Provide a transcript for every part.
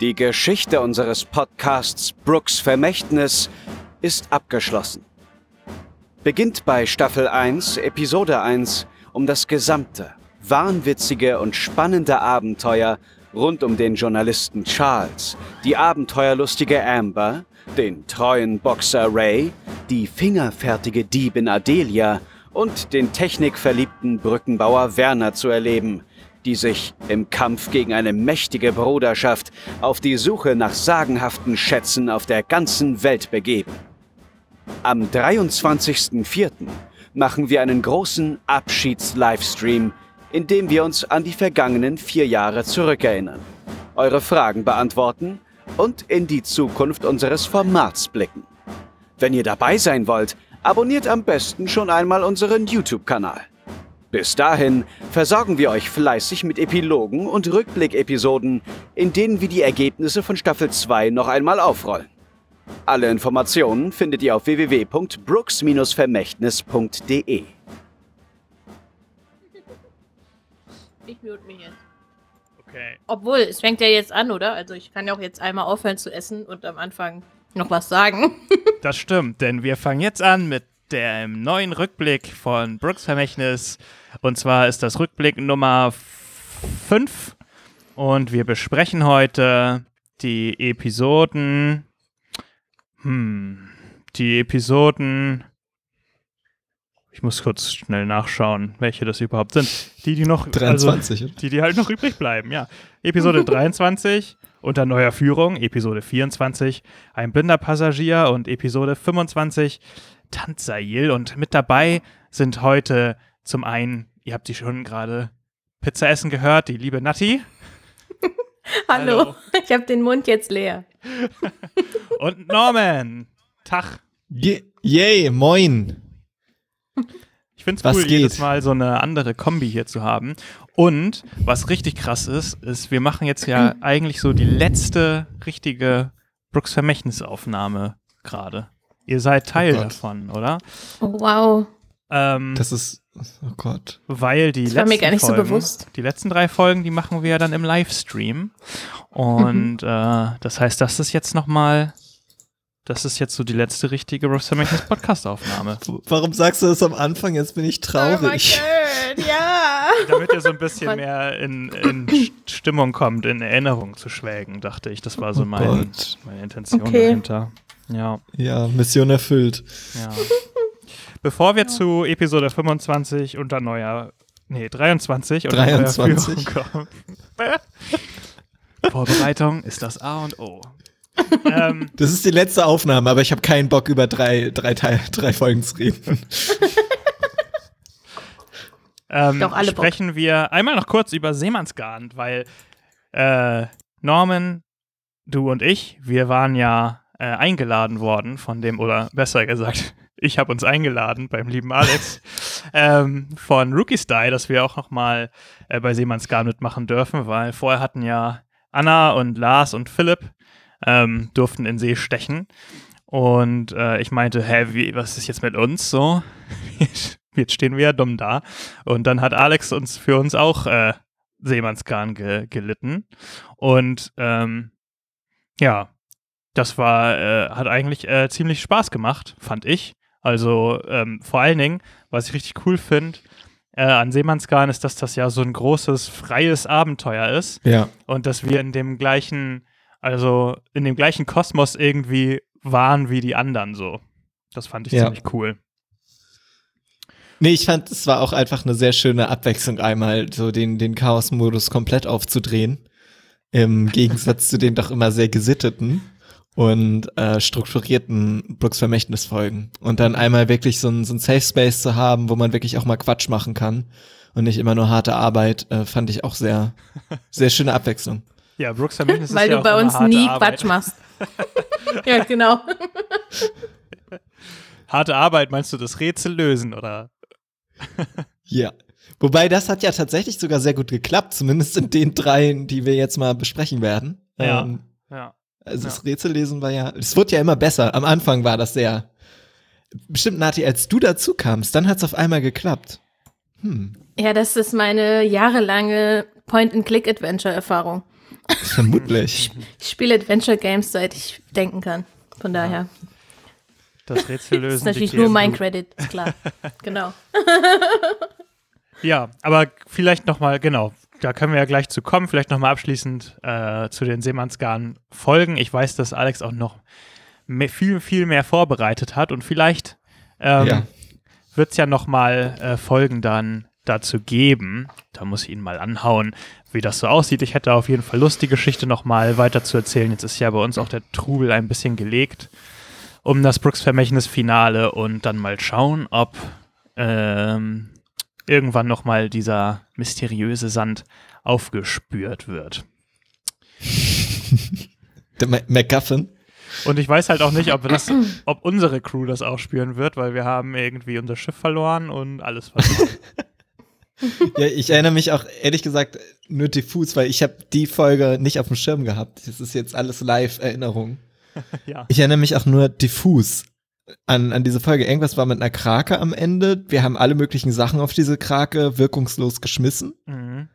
Die Geschichte unseres Podcasts Brooks Vermächtnis ist abgeschlossen. Beginnt bei Staffel 1, Episode 1, um das gesamte, wahnwitzige und spannende Abenteuer rund um den Journalisten Charles, die abenteuerlustige Amber, den treuen Boxer Ray, die fingerfertige Diebin Adelia und den technikverliebten Brückenbauer Werner zu erleben, die sich im Kampf gegen eine mächtige Bruderschaft auf die Suche nach sagenhaften Schätzen auf der ganzen Welt begeben. Am 23.04. machen wir einen großen Abschieds-Livestream, in dem wir uns an die vergangenen vier Jahre zurückerinnern, eure Fragen beantworten und in die Zukunft unseres Formats blicken. Wenn ihr dabei sein wollt, abonniert am besten schon einmal unseren YouTube-Kanal. Bis dahin versorgen wir euch fleißig mit Epilogen und Rückblick-Episoden, in denen wir die Ergebnisse von Staffel 2 noch einmal aufrollen. Alle Informationen findet ihr auf www.brooks-vermächtnis.de. Ich mute mich jetzt. Okay. Obwohl, es fängt ja jetzt an, oder? Also ich kann ja auch jetzt einmal aufhören zu essen und am Anfang noch was sagen. Das stimmt, denn wir fangen jetzt an mit dem neuen Rückblick von Brooks Vermächtnis. Und zwar ist das Rückblick Nummer 5. Und wir besprechen heute die Episoden. Hm. Die Episoden. Ich muss kurz schnell nachschauen, welche das überhaupt sind. Die, die noch. 23, Also, die, die halt noch übrig bleiben, ja. Episode 23 unter neuer Führung, Episode 24 ein blinder Passagier und Episode 25 Tanzail. Und mit dabei sind heute zum einen, ihr habt die schon gerade Pizza essen gehört, die liebe Natti Hallo. Hallo. Ich habe den Mund jetzt leer. und Norman. Tag. Je yay, moin. Ich finde es cool, geht? jedes Mal so eine andere Kombi hier zu haben. Und was richtig krass ist, ist, wir machen jetzt ja eigentlich so die letzte richtige Brooks Vermächtnisaufnahme gerade. Ihr seid Teil Gott. davon, oder? Oh, wow. Ähm, Das ist, oh Gott. weil die Das war letzten mir gar nicht so Folgen, bewusst. Die letzten drei Folgen, die machen wir ja dann im Livestream. Und äh, das heißt, das ist jetzt nochmal, das ist jetzt so die letzte richtige Brooks Vermächtnis Podcast-Aufnahme. Warum sagst du das am Anfang? Jetzt bin ich traurig. Oh ja. Damit ihr so ein bisschen mehr in, in St- Stimmung kommt, in Erinnerung zu schwelgen, dachte ich. Das war so Oh mein, meine Intention Okay. dahinter. Ja, Ja, Mission erfüllt. ja. Bevor wir zu Episode 25 unter neuer, nee, 23 unter neuer 23. Führung kommen. Vorbereitung ist das A und O. ähm, Das ist die letzte Aufnahme, aber ich habe keinen Bock, über drei, drei, Teil, drei Folgen zu reden. ähm, Doch, alle Bock. sprechen wir einmal noch kurz über Seemannsgarn, weil äh, Norman, du und ich, wir waren ja äh, eingeladen worden von dem, oder besser gesagt, ich habe uns eingeladen beim lieben Alex ähm, von Rookie Style, dass wir auch noch mal äh, bei Seemannsgarn mitmachen dürfen, weil vorher hatten ja Anna und Lars und Philipp ähm, durften in See stechen. Und äh, ich meinte, hä, wie, was ist jetzt mit uns so? Jetzt stehen wir ja dumm da. Und dann hat Alex uns für uns auch äh, Seemannsgarn ge gelitten. Und ähm, ja, das war, äh, hat eigentlich äh, ziemlich Spaß gemacht, fand ich. Also ähm, vor allen Dingen, was ich richtig cool finde äh, an Seemannsgarn, ist, dass das ja so ein großes, freies Abenteuer ist Ja. und dass wir in dem gleichen, also in dem gleichen Kosmos irgendwie waren wie die anderen so. Das fand ich Ja. ziemlich cool. Nee, ich fand, es war auch einfach eine sehr schöne Abwechslung, einmal so den, den Chaos-Modus komplett aufzudrehen. Im Gegensatz zu den doch immer sehr gesitteten und äh, strukturierten Brooks Vermächtnisfolgen. Und dann einmal wirklich so ein, so ein Safe Space zu haben, wo man wirklich auch mal Quatsch machen kann und nicht immer nur harte Arbeit, äh, fand ich auch sehr, sehr schöne Abwechslung. Ja, Brooks Vermächtnis Weil ist ja du bei uns nie Arbeit. Quatsch machst. ja, genau. Harte Arbeit, meinst du das Rätsel lösen oder? Ja. Wobei das hat ja tatsächlich sogar sehr gut geklappt, zumindest in den dreien, die wir jetzt mal besprechen werden. Ja. Ähm, Ja. Also Ja. das Rätsellesen war ja, es wurde ja immer besser. Am Anfang war das sehr. Bestimmt, Nati, als du dazu kamst, dann hat es auf einmal geklappt. Hm. Ja, das ist meine jahrelange Point-and-Click-Adventure-Erfahrung. Vermutlich. Ich spiele Adventure Games, seit ich denken kann. Von daher. Das Rätsel lösen. Das ist natürlich die nur mein. Credit, klar. genau. Ja, aber vielleicht nochmal, genau, da können wir ja gleich zu kommen, vielleicht nochmal abschließend äh, zu den Seemannsgarn folgen. Ich weiß, dass Alex auch noch mehr, viel, viel mehr vorbereitet hat und vielleicht ähm, Ja. wird es ja nochmal äh, Folgen dann dazu geben. Da muss ich ihn mal anhauen, wie das so aussieht. Ich hätte auf jeden Fall Lust, die Geschichte nochmal weiter zu erzählen. Jetzt ist ja bei uns auch der Trubel ein bisschen gelegt um das Brooks Vermächtnis-Finale und dann mal schauen, ob ähm, irgendwann nochmal dieser mysteriöse Sand aufgespürt wird. Der Ma- MacGuffin. Und ich weiß halt auch nicht, ob, das, ob unsere Crew das auch spüren wird, weil wir haben irgendwie unser Schiff verloren und alles verloren. Ja, ich erinnere mich auch ehrlich gesagt nur diffus, weil ich habe die Folge nicht auf dem Schirm gehabt. Das ist jetzt alles Live-Erinnerung. ja. Ich erinnere mich auch nur diffus an, an diese Folge. Irgendwas war mit einer Krake am Ende. Wir haben alle möglichen Sachen auf diese Krake wirkungslos geschmissen. Mhm.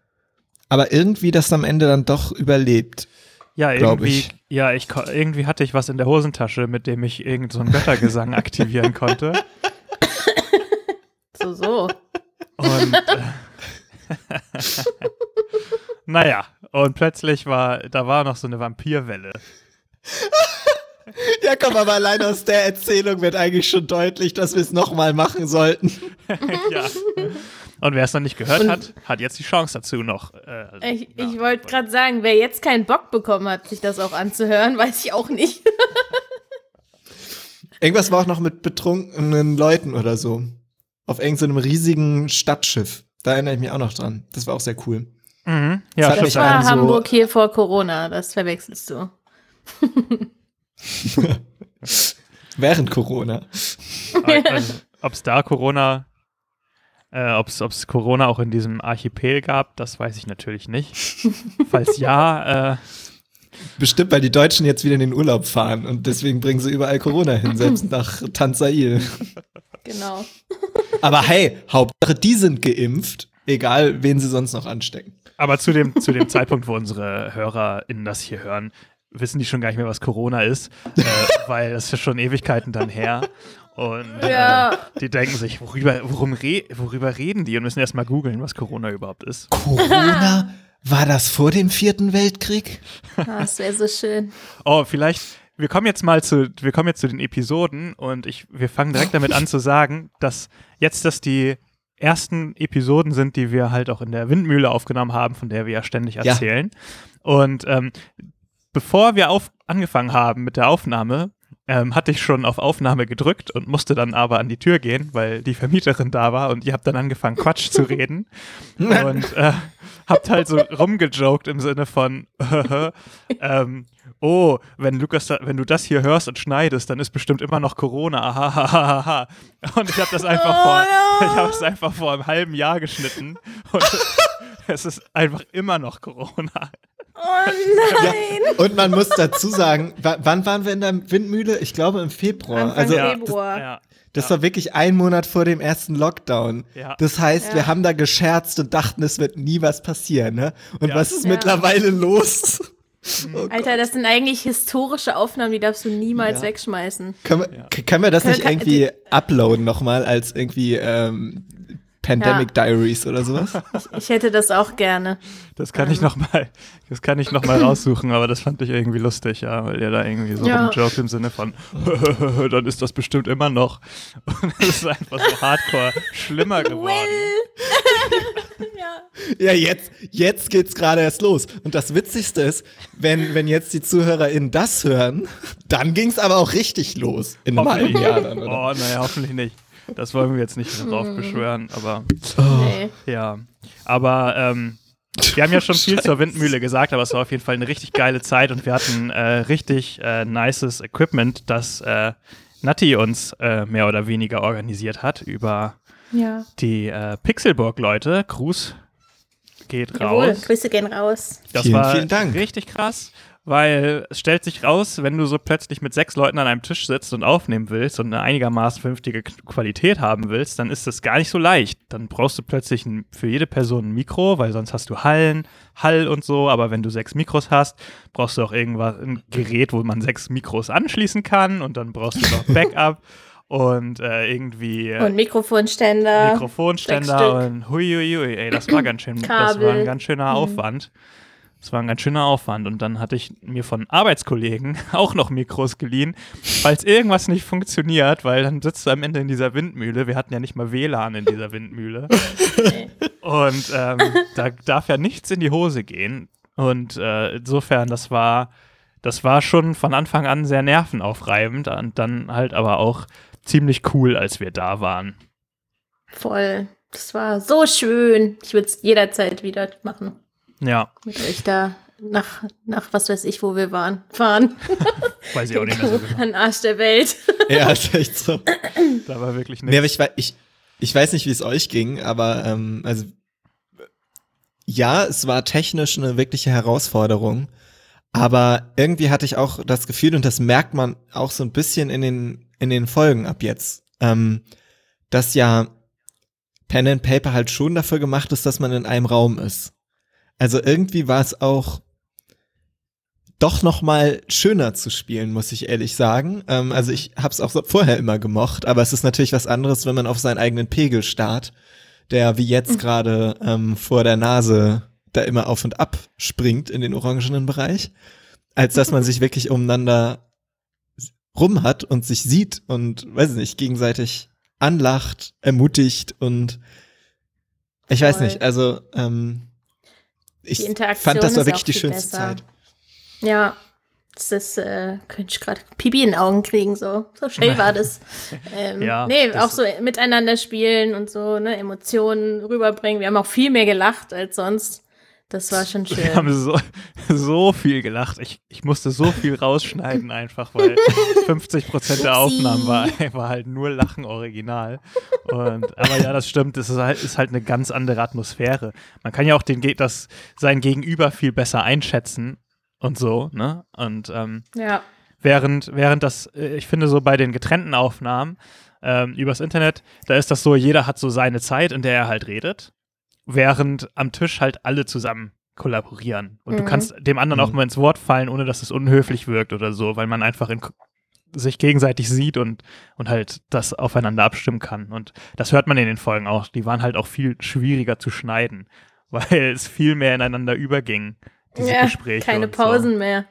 Aber irgendwie das am Ende dann doch überlebt. Ja, irgendwie, ich. ja, ich irgendwie hatte ich was in der Hosentasche, mit dem ich irgendeinen so einen Göttergesang aktivieren konnte. So, so. Und äh, naja, und plötzlich war, da war noch so eine Vampirwelle. Ja, komm, aber allein aus der Erzählung wird eigentlich schon deutlich, dass wir es nochmal machen sollten. ja. Und wer es noch nicht gehört Und- hat, hat jetzt die Chance dazu noch. Äh, also, Ich, ja. ich wollte gerade sagen, wer jetzt keinen Bock bekommen hat, sich das auch anzuhören, weiß ich auch nicht. Irgendwas war auch noch mit betrunkenen Leuten oder so. Auf irgendeinem riesigen Stadtschiff. Da erinnere ich mich auch noch dran. Das war auch sehr cool. Mhm. Das Ja, mich Das war an so- Hamburg hier vor Corona, das verwechselst du. Während Corona. Also, ob es da Corona, äh, ob es Corona auch in diesem Archipel gab, das weiß ich natürlich nicht. Falls ja, äh, Bestimmt, weil die Deutschen jetzt wieder in den Urlaub fahren und deswegen bringen sie überall Corona hin, selbst nach Tanzail. Genau. Aber hey, Hauptsache, die sind geimpft, egal wen sie sonst noch anstecken. aber zu dem, zu dem Zeitpunkt, wo unsere HörerInnen das hier hören, wissen die schon gar nicht mehr, was Corona ist, äh, weil das ist schon Ewigkeiten dann her. Und Ja. äh, die denken sich, worüber, worum re worüber reden die und müssen erstmal googeln, was Corona überhaupt ist. Corona? War das vor dem Vierten Weltkrieg? Ah, das wäre so schön. Oh, vielleicht, wir kommen jetzt mal zu, wir kommen jetzt zu den Episoden und ich, wir fangen direkt damit an zu sagen, dass jetzt das die ersten Episoden sind, die wir halt auch in der Windmühle aufgenommen haben, von der wir ja ständig Ja. erzählen. Und ähm, bevor wir auf, angefangen haben mit der Aufnahme, ähm, hatte ich schon auf Aufnahme gedrückt und musste dann aber an die Tür gehen, weil die Vermieterin da war und ihr habt dann angefangen, Quatsch zu reden. und äh, habt halt so rumgejoked im Sinne von, ähm, oh, wenn Lukas, da, wenn du das hier hörst und schneidest, dann ist bestimmt immer noch Corona. Und ich habe das einfach Oh vor, ich habe es einfach vor einem halben Jahr geschnitten und es ist einfach immer noch Corona. Oh nein! Und man muss dazu sagen, wa- wann waren wir in der Windmühle? Ich glaube im Februar. Anfang also Ja. Februar. Ja. das war wirklich ein Monat vor dem ersten Lockdown. Ja. Das heißt, Ja. wir haben da gescherzt und dachten, es wird nie was passieren. Ne? Und Ja. was ist Ja. mittlerweile los? Oh Alter, das sind eigentlich historische Aufnahmen, die darfst du niemals Ja. wegschmeißen. Können wir, Ja. können wir das Können- nicht irgendwie uploaden nochmal als irgendwie ähm, Pandemic Diaries oder sowas? Ich hätte das auch gerne. Das kann ich noch mal, das kann ich noch mal raussuchen, aber das fand ich irgendwie lustig, ja, weil ihr da irgendwie so Ja. rumjokt im Sinne von, dann ist das bestimmt immer noch. Und es ist einfach so hardcore schlimmer geworden. ja. Ja, jetzt, jetzt geht's gerade erst los. Und das Witzigste ist, wenn, wenn jetzt die ZuhörerInnen das hören, dann ging's aber auch richtig los. In einem halben Jahr dann, oder? Oh, naja, hoffentlich nicht. Das wollen wir jetzt nicht drauf beschwören, aber Nee. ja. Aber ähm, wir haben ja schon viel zur Windmühle gesagt, aber es war auf jeden Fall eine richtig geile Zeit und wir hatten äh, richtig äh, nices Equipment, das äh, Natti uns äh, mehr oder weniger organisiert hat über Ja. die äh, Pixelburg-Leute. Gruß geht Jawohl, raus. Grüße gehen raus. Das Vielen, war vielen Dank. richtig krass. Weil es stellt sich raus, wenn du so plötzlich mit sechs Leuten an einem Tisch sitzt und aufnehmen willst und eine einigermaßen vernünftige Qualität haben willst, dann ist das gar nicht so leicht. Dann brauchst du plötzlich ein, für jede Person ein Mikro, weil sonst hast du Hallen, Hall und so, aber wenn du sechs Mikros hast, brauchst du auch irgendwas, ein Gerät, wo man sechs Mikros anschließen kann und dann brauchst du noch Backup und äh, irgendwie äh, Und Mikrofonständer. Mikrofonständer und huiuiui, ey, das war ganz schön, das war ein Kabel. ganz schöner Mhm. Aufwand. Das war ein ganz schöner Aufwand. Und dann hatte ich mir von Arbeitskollegen auch noch Mikros geliehen, falls irgendwas nicht funktioniert, weil dann sitzt du am Ende in dieser Windmühle. Wir hatten ja nicht mal WLAN in dieser Windmühle. Und ähm, da darf ja nichts in die Hose gehen. Und äh, insofern, das war, das war schon von Anfang an sehr nervenaufreibend und dann halt aber auch ziemlich cool, als wir da waren. Voll. Das war so schön. Ich würde es jederzeit wieder machen. Ja, Mit euch da nach, nach was weiß ich, wo wir waren, fahren. weiß ich auch nicht mehr so genau. An Arsch der Welt. Ja, ist echt so. Da war wirklich Nee, aber nichts. ich, ich, ich weiß nicht, wie es euch ging, aber ähm, also ja, es war technisch eine wirkliche Herausforderung. Aber irgendwie hatte ich auch das Gefühl, und das merkt man auch so ein bisschen in den, in den Folgen ab jetzt, ähm, dass ja Pen and Paper halt schon dafür gemacht ist, dass man in einem Raum ist. Also irgendwie war es auch doch noch mal schöner zu spielen, muss ich ehrlich sagen. Ähm, also ich habe es auch so vorher immer gemocht, aber es ist natürlich was anderes, wenn man auf seinen eigenen Pegel starrt, der wie jetzt gerade ähm, vor der Nase da immer auf und ab springt in den orangenen Bereich, als dass man sich wirklich umeinander rum hat und sich sieht und weiß nicht gegenseitig anlacht, ermutigt und ich weiß nicht, also ähm, ich Die Interaktion fand das war wirklich die schönste besser. Zeit. Ja. Das ist, äh, könnte ich gerade Pipi in den Augen kriegen, so. So schnell war das. Ähm, Ja, nee, das- auch so miteinander spielen und so, ne, Emotionen rüberbringen. Wir haben auch viel mehr gelacht als sonst. Das war schon schön. Wir haben so, so viel gelacht. Ich, ich musste so viel rausschneiden einfach, weil 50 Prozent der. Aufnahmen war, war halt nur Lachen original. Und, aber ja, das stimmt. Es ist halt, ist halt eine ganz andere Atmosphäre. Man kann ja auch den, das, sein Gegenüber viel besser einschätzen und so, ne? Und ähm, ja. Während, während das, äh, ich finde, so bei den getrennten Aufnahmen ähm, übers Internet, da ist das so, jeder hat so seine Zeit, in der er halt redet, während am Tisch halt alle zusammen kollaborieren. Und du Mhm. kannst dem anderen auch Mhm. mal ins Wort fallen, ohne dass es unhöflich wirkt oder so, weil man einfach in, sich gegenseitig sieht und, und halt das aufeinander abstimmen kann. Und das hört man in den Folgen auch. Die waren halt auch viel schwieriger zu schneiden, weil es viel mehr ineinander überging, diese ja Gespräche. keine und so. Pausen mehr.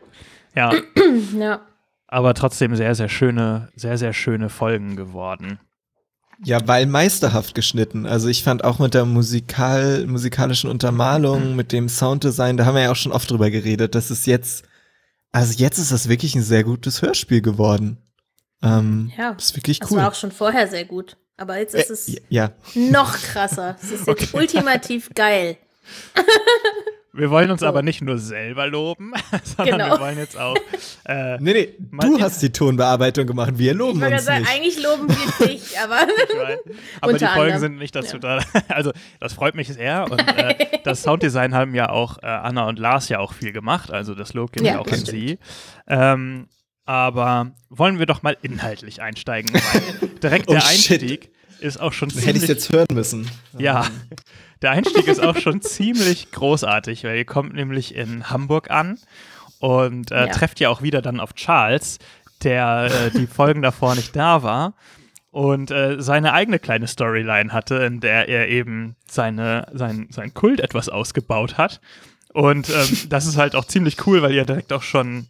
Ja. Ja. aber trotzdem sehr, sehr schöne, sehr, sehr schöne Folgen geworden. Ja, weil meisterhaft geschnitten. Also ich fand auch mit der musikal, musikalischen Untermalung, mit dem Sounddesign, da haben wir ja auch schon oft drüber geredet, das ist jetzt, also jetzt ist das wirklich ein sehr gutes Hörspiel geworden. Ähm, Ja, Das ist wirklich Das cool. war auch schon vorher sehr gut. Aber jetzt ist es äh, ja, noch krasser. Es ist jetzt ultimativ geil. Wir wollen uns So. aber nicht nur selber loben, sondern Genau. wir wollen jetzt auch. Äh, nee, nee, du hast die Tonbearbeitung gemacht, wir Ich loben wollte uns sagen, nicht. eigentlich loben wir dich, aber aber die Folgen anderem. sind nicht dazu da. Also, das freut mich sehr. Und äh, das Sounddesign haben ja auch äh, Anna und Lars ja auch viel gemacht. Also, das Lob geht Ja, ja auch an stimmt. sie. Ähm, aber wollen wir doch mal inhaltlich einsteigen, weil direkt Oh, der shit. Einstieg ist auch schon Hätte ich ziemlich jetzt hören müssen. Ja, der Einstieg ist auch schon ziemlich großartig, weil ihr kommt nämlich in Hamburg an und äh, Ja. trefft ja auch wieder dann auf Charles, der äh, die Folgen davor nicht da war und äh, seine eigene kleine Storyline hatte, in der er eben seine, sein, sein Kult etwas ausgebaut hat. Und ähm, das ist halt auch ziemlich cool, weil ihr direkt auch schon,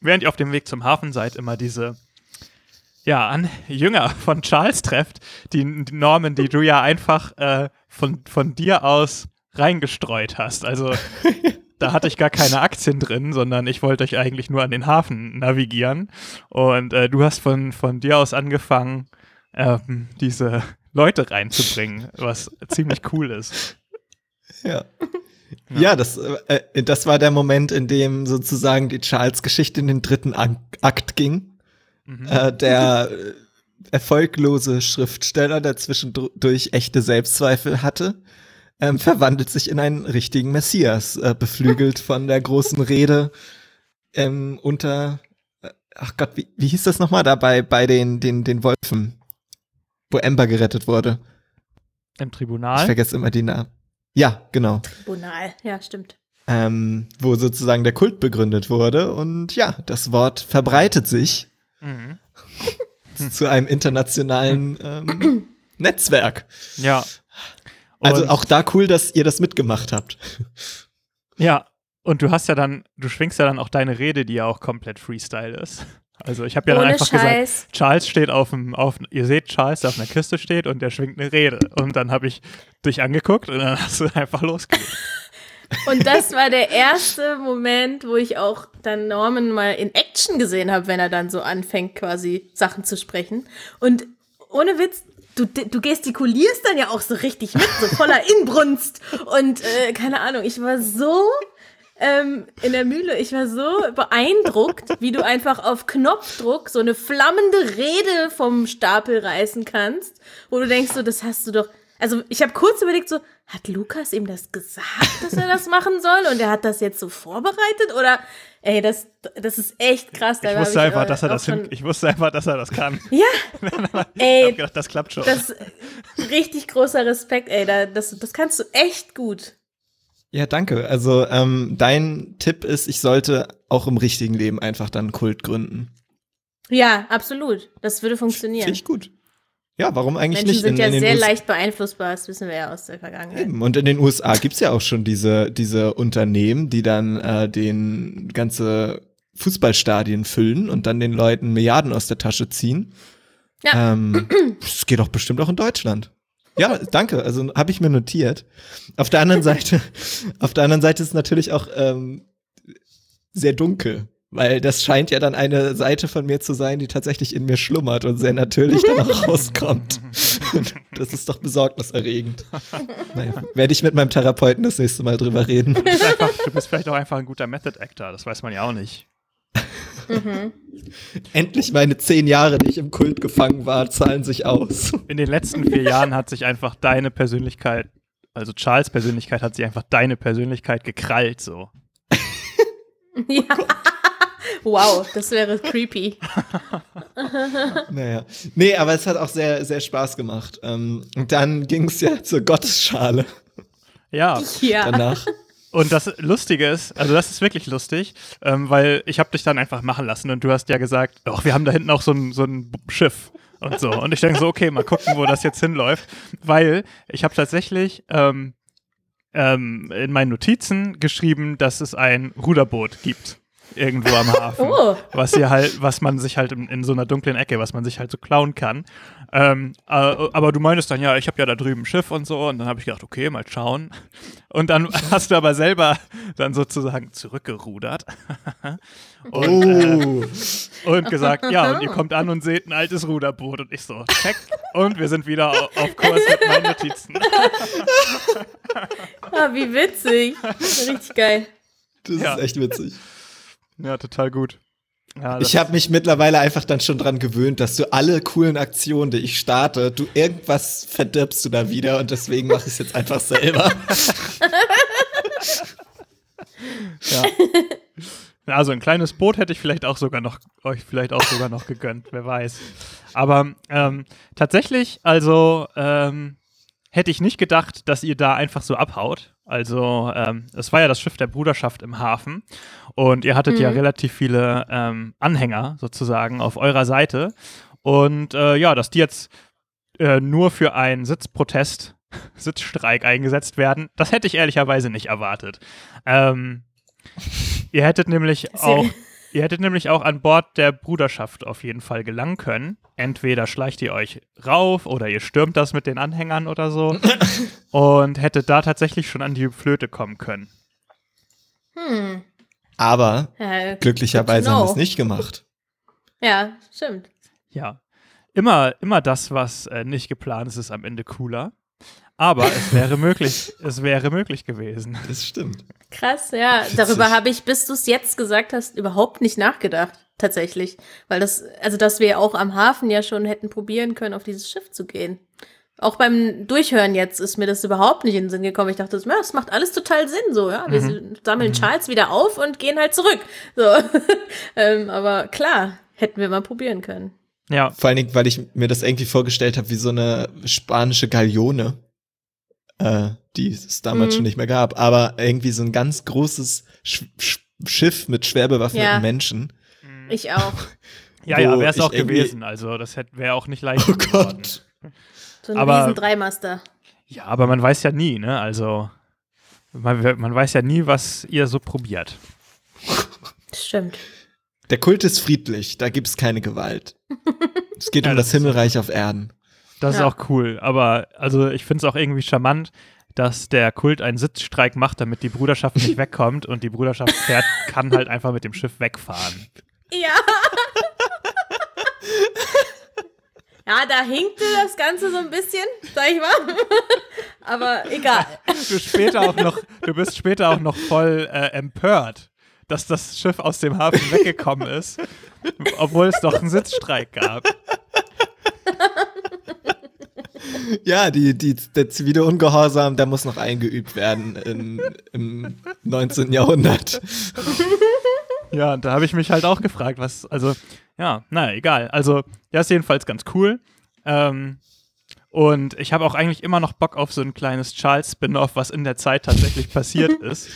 während ihr auf dem Weg zum Hafen seid, immer diese ja, an Jünger von Charles trefft, die, die Normen, die du ja einfach äh, von, von dir aus reingestreut hast. Also da hatte ich gar keine Aktien drin, sondern ich wollte euch eigentlich nur an den Hafen navigieren. Und äh, du hast von, von dir aus angefangen, ähm, diese Leute reinzubringen, was ziemlich cool ist. Ja. Ja, das, äh, das war der Moment, in dem sozusagen die Charles-Geschichte in den dritten Ak Akt ging. Mhm. Äh, der äh, erfolglose Schriftsteller, der zwischendurch echte Selbstzweifel hatte, ähm, verwandelt sich in einen richtigen Messias, äh, beflügelt von der großen Rede ähm, unter, äh, ach Gott, wie, wie hieß das nochmal da bei, bei den, den, den Wolfen, wo Amber gerettet wurde? Im Ich Tribunal. vergesse immer die Namen. Ja, genau. Tribunal. Ja, stimmt. Ähm, wo sozusagen der Kult begründet wurde. Und ja, das Wort verbreitet sich Mhm. zu einem internationalen ähm, Netzwerk. Ja. Also Und- auch da cool, dass ihr das mitgemacht habt. Ja, und du hast ja dann, du schwingst ja dann auch deine Rede, die ja auch komplett Freestyle ist. Also ich habe ja dann Ohne einfach gesagt, Scheiß. Charles steht auf dem, auf, ihr seht Charles, der auf einer Kiste steht und der schwingt eine Rede. Und dann habe ich dich angeguckt und dann hast du einfach losgelegt. Und das war der erste Moment, wo ich auch dann Norman mal in Action gesehen habe, wenn er dann so anfängt, quasi Sachen zu sprechen. Und ohne Witz, du, du gestikulierst dann ja auch so richtig mit, so voller Inbrunst. Und äh, keine Ahnung, ich war so ähm, in der Mühle, ich war so beeindruckt, wie du einfach auf Knopfdruck so eine flammende Rede vom Stapel reißen kannst, wo du denkst, so, das hast du doch. Also ich habe kurz überlegt, so, hat Lukas ihm das gesagt, dass er das machen soll? Und er hat das jetzt so vorbereitet? Oder, ey, das, das ist echt krass. Ich wusste einfach, äh, dass er auch das schon- hin, ich wusste einfach, dass er das kann. Ja, Ich hab ey, gedacht, das klappt schon. das richtig großer Respekt, ey. Da, das, das kannst du echt gut. Ja, danke. Also ähm, dein Tipp ist, ich sollte auch im richtigen Leben einfach dann einen Kult gründen. Ja, absolut. Das würde funktionieren. Finde ich gut. Ja, warum eigentlich Menschen nicht? sind ja den sehr leicht beeinflussbar, das wissen wir ja aus der Vergangenheit. Eben. Und in den USA gibt's ja auch schon diese, diese Unternehmen, die dann äh, den ganze Fußballstadien füllen und dann den Leuten Milliarden aus der Tasche ziehen. Ja. Ähm, das geht doch bestimmt auch in Deutschland. Ja, danke. Also habe ich mir notiert. Auf der anderen Seite, auf der anderen Seite ist es natürlich auch ähm, sehr dunkel, weil das scheint ja dann eine Seite von mir zu sein, die tatsächlich in mir schlummert und sehr natürlich dann auch rauskommt. das ist doch besorgniserregend. Naja, werde ich mit meinem Therapeuten das nächste Mal drüber reden. Du bist, einfach, du bist vielleicht auch einfach ein guter Method Actor, das weiß man ja auch nicht. Mhm. Endlich meine zehn Jahre, die ich im Kult gefangen war, zahlen sich aus. In den letzten vier Jahren hat sich einfach deine Persönlichkeit, also Charles Persönlichkeit, hat sich einfach deine Persönlichkeit gekrallt so. Ja. Wow, das wäre creepy. Naja. Nee, aber es hat auch sehr, sehr Spaß gemacht. Ähm, und dann ging es ja zur Gottesschale Ja. Ja. danach. Und das Lustige ist, also das ist wirklich lustig, ähm, weil ich habe dich dann einfach machen lassen und du hast ja gesagt, doch, wir haben da hinten auch so ein, so ein Schiff und so. Und ich denke so, okay, mal gucken, wo das jetzt hinläuft, weil ich habe tatsächlich ähm, ähm, in meinen Notizen geschrieben, dass es ein Ruderboot gibt. Irgendwo am Hafen. Oh. Was hier halt, was man sich halt in, in so einer dunklen Ecke, was man sich halt so klauen kann. Ähm, äh, aber du meintest dann, ja, ich habe ja da drüben ein Schiff und so. Und dann habe ich gedacht, okay, mal schauen. Und dann hast du aber selber dann sozusagen zurückgerudert. und, äh, Oh. und gesagt, ja, und ihr kommt an und seht ein altes Ruderboot. Und ich so, check. Und wir sind wieder au- auf Kurs mit meinen Notizen. Ah, wie witzig. Richtig geil. Das Ja. ist echt witzig. Ja, total gut. Ja, Ich habe mich mittlerweile einfach dann schon dran gewöhnt, dass du alle coolen Aktionen, die ich starte, du irgendwas verdirbst du da wieder und deswegen mache ich es jetzt einfach selber. Ja. Also ein kleines Boot hätte ich vielleicht auch sogar noch, euch vielleicht auch sogar noch gegönnt, wer weiß. Aber ähm, tatsächlich, also ähm, hätte ich nicht gedacht, dass ihr da einfach so abhaut. Also ähm, es war ja das Schiff der Bruderschaft im Hafen und ihr hattet ja Mhm. relativ viele ähm, Anhänger sozusagen auf eurer Seite. Und äh, ja, dass die jetzt äh, nur für einen Sitzprotest, Sitzstreik eingesetzt werden, das hätte ich ehrlicherweise nicht erwartet. Ähm, ihr hättet nämlich auch, ihr hättet nämlich auch an Bord der Bruderschaft auf jeden Fall gelangen können. Entweder schleicht ihr euch rauf oder ihr stürmt das mit den Anhängern oder so und hättet da tatsächlich schon an die Flöte kommen können. Hm. Aber Ja, glücklicherweise haben wir es nicht gemacht. ja, stimmt. Ja, immer, immer das, was äh, nicht geplant ist, ist am Ende cooler. Aber es wäre möglich, es wäre möglich gewesen. Das stimmt. Krass, ja. Witzig. Darüber habe ich, bis du es jetzt gesagt hast, überhaupt nicht nachgedacht. Tatsächlich. Weil das, also dass wir auch am Hafen ja schon hätten probieren können, auf dieses Schiff zu gehen. Auch beim Durchhören jetzt ist mir das überhaupt nicht in den Sinn gekommen. Ich dachte, das macht alles total Sinn, so, ja. Wir Mhm. sammeln Charles wieder auf und gehen halt zurück. So. ähm, aber klar, hätten wir mal probieren können. Ja, Vor allen Dingen, weil ich mir das irgendwie vorgestellt habe wie so eine spanische Galeone, äh, die es damals Mhm. schon nicht mehr gab, aber irgendwie so ein ganz großes Sch Sch Schiff mit schwer bewaffneten Ja. Menschen. Ich auch. ja, ja wäre es auch gewesen. Also das wäre auch nicht leicht Oh geworden. Gott. So ein Aber- riesen Dreimaster. Ja, aber man weiß ja nie, ne? Also man, man weiß ja nie, was ihr so probiert. Das stimmt. Der Kult ist friedlich, da gibt's keine Gewalt. Es geht Ja, um das das so. Himmelreich auf Erden. Das Ja. ist auch cool. Aber also ich finde es auch irgendwie charmant, dass der Kult einen Sitzstreik macht, damit die Bruderschaft nicht wegkommt und die Bruderschaft fährt, kann halt einfach mit dem Schiff wegfahren. Ja. Ja, da hinkte das Ganze so ein bisschen, sag ich mal. Aber egal. Du später auch noch, du bist später auch noch voll äh, empört, dass das Schiff aus dem Hafen weggekommen ist, obwohl es doch einen Sitzstreik gab. Ja, die, die, der zivile Ungehorsam, der muss noch eingeübt werden in, im 19. Jahrhundert. Ja, und da habe ich mich halt auch gefragt, was, also, ja, naja, egal. Also, ja, ist jedenfalls ganz cool. Ähm, und ich habe auch eigentlich immer noch Bock auf so ein kleines Charles-Spin-Off, was in der Zeit tatsächlich passiert ist.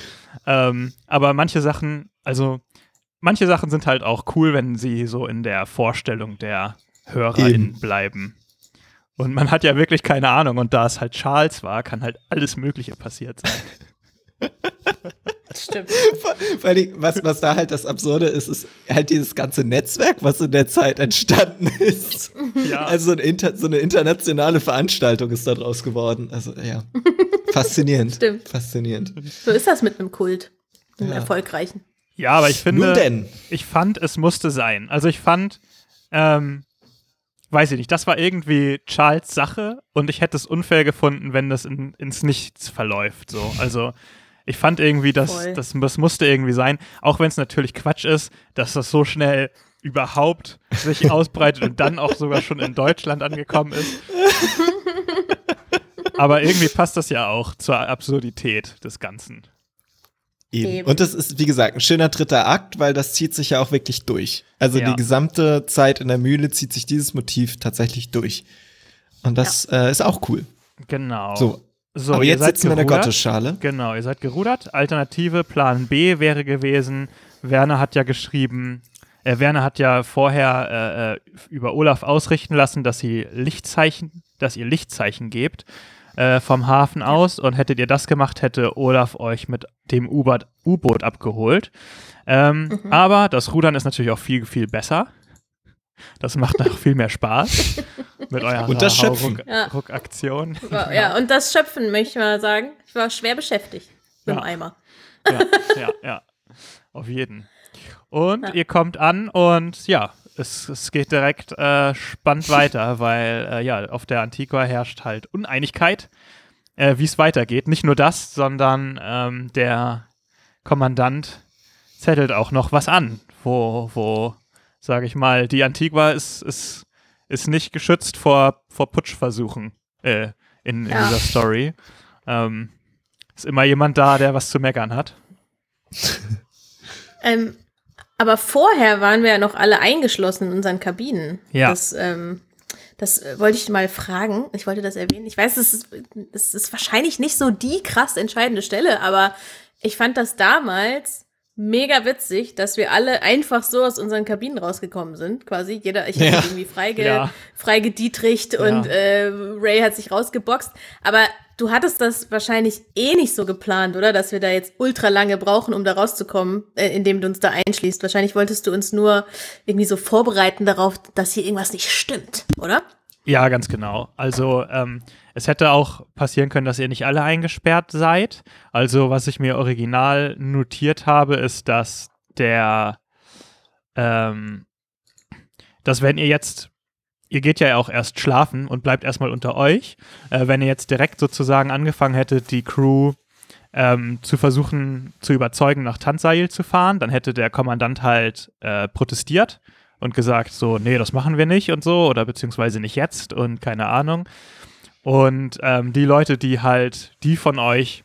Ähm, aber manche Sachen, also, manche Sachen sind halt auch cool, wenn sie so in der Vorstellung der HörerInnen Eben. bleiben. Und man hat ja wirklich keine Ahnung. Und da es halt Charles war, kann halt alles Mögliche passiert sein. Das stimmt. Weil die, was, was da halt das Absurde ist, ist halt dieses ganze Netzwerk, was in der Zeit entstanden ist. Ja. Also ein Inter, so eine internationale Veranstaltung ist daraus geworden. Also ja, faszinierend. Stimmt. Faszinierend. So ist das mit einem Kult. Einem Ja. erfolgreichen. Ja, aber ich finde. Nun denn. ich fand, es musste sein. Also ich fand, ähm, weiß ich nicht, das war irgendwie Charles Sache und ich hätte es unfair gefunden, wenn das in, ins Nichts verläuft. So. Also ich fand irgendwie, dass das, das musste irgendwie sein, auch wenn es natürlich Quatsch ist, dass das so schnell überhaupt sich ausbreitet und dann auch sogar schon in Deutschland angekommen ist. Aber irgendwie passt das ja auch zur Absurdität des Ganzen. Eben. Eben. Und das ist, wie gesagt, ein schöner dritter Akt, weil das zieht sich ja auch wirklich durch. Also Ja. die gesamte Zeit in der Mühle zieht sich dieses Motiv tatsächlich durch. Und das äh, ist auch cool. Genau. So, So, aber jetzt sitzen wir in der. Gottesschale. Genau, ihr seid gerudert. Alternative Plan B wäre gewesen, Werner hat ja geschrieben, äh, Werner hat ja vorher äh, äh, über Olaf ausrichten lassen, dass sie Lichtzeichen, dass ihr Lichtzeichen gebt äh, vom Hafen aus und hättet ihr das gemacht, hätte Olaf euch mit dem U-Boot abgeholt. Ähm, Aber das Rudern ist natürlich auch viel, viel besser. Das macht noch viel mehr Spaß mit eurer Und das Schöpfen. Ruck- Ja. Ruckaktion. War, ja, und das Schöpfen möchte ich mal sagen. Ich war schwer beschäftigt mit Ja. dem Eimer. ja, ja, ja. Auf jeden. Und Ja. ihr kommt an und ja, es, es geht direkt äh, spannend weiter, weil äh, ja, auf der Antiqua herrscht halt Uneinigkeit, äh, wie es weitergeht. Nicht nur das, sondern ähm, der Kommandant zettelt auch noch was an, wo, wo, sage ich mal, die Antigua ist, ist, ist nicht geschützt vor, vor Putschversuchen äh, in, in Ja. dieser Story. Ähm, ist immer jemand da, der was zu meckern hat. Ähm, aber vorher waren wir ja noch alle eingeschlossen in unseren Kabinen. Ja. Das, ähm, das äh, wollte ich mal fragen. Ich wollte das erwähnen. Ich weiß, es ist, es ist wahrscheinlich nicht so die krass entscheidende Stelle, aber ich fand das damals mega witzig, dass wir alle einfach so aus unseren Kabinen rausgekommen sind, quasi. Jeder, ich Ja. habe irgendwie freige, Ja. freigedietricht und Ja. äh, Ray hat sich rausgeboxt. Aber du hattest das wahrscheinlich eh nicht so geplant, oder? Dass wir da jetzt ultra lange brauchen, um da rauszukommen, äh, indem du uns da einschließt. Wahrscheinlich wolltest du uns nur irgendwie so vorbereiten darauf, dass hier irgendwas nicht stimmt, oder? Ja, ganz genau. Also ähm, es hätte auch passieren können, dass ihr nicht alle eingesperrt seid. Also was ich mir original notiert habe, ist, dass der, ähm, dass wenn ihr jetzt, ihr geht ja auch erst schlafen und bleibt erstmal unter euch, äh, wenn ihr jetzt direkt sozusagen angefangen hättet, die Crew ähm, zu versuchen zu überzeugen, nach Tansail zu fahren, dann hätte der Kommandant halt äh, protestiert und gesagt so, nee, das machen wir nicht und so oder beziehungsweise nicht jetzt und keine Ahnung. Und ähm, die Leute, die halt, die von euch,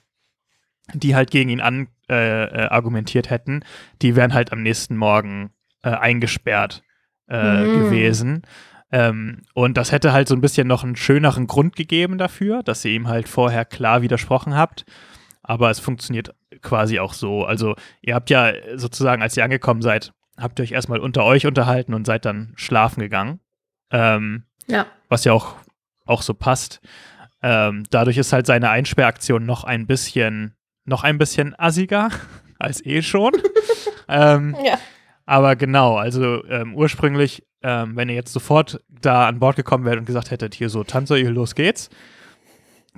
die halt gegen ihn an, äh, äh, argumentiert hätten, die wären halt am nächsten Morgen äh, eingesperrt äh, Mhm. gewesen. Ähm, und das hätte halt so ein bisschen noch einen schöneren Grund gegeben dafür, dass ihr ihm halt vorher klar widersprochen habt. Aber es funktioniert quasi auch so. Also ihr habt ja sozusagen, als ihr angekommen seid, habt ihr euch erstmal unter euch unterhalten und seid dann schlafen gegangen. Ähm, Ja. was ja auch, auch so passt. Ähm, dadurch ist halt seine Einsperraktion noch ein bisschen, noch ein bisschen assiger als eh schon. ähm, Ja. aber genau, also ähm, ursprünglich, ähm, wenn ihr jetzt sofort da an Bord gekommen wärt und gesagt hättet, hier so, hier, los geht's,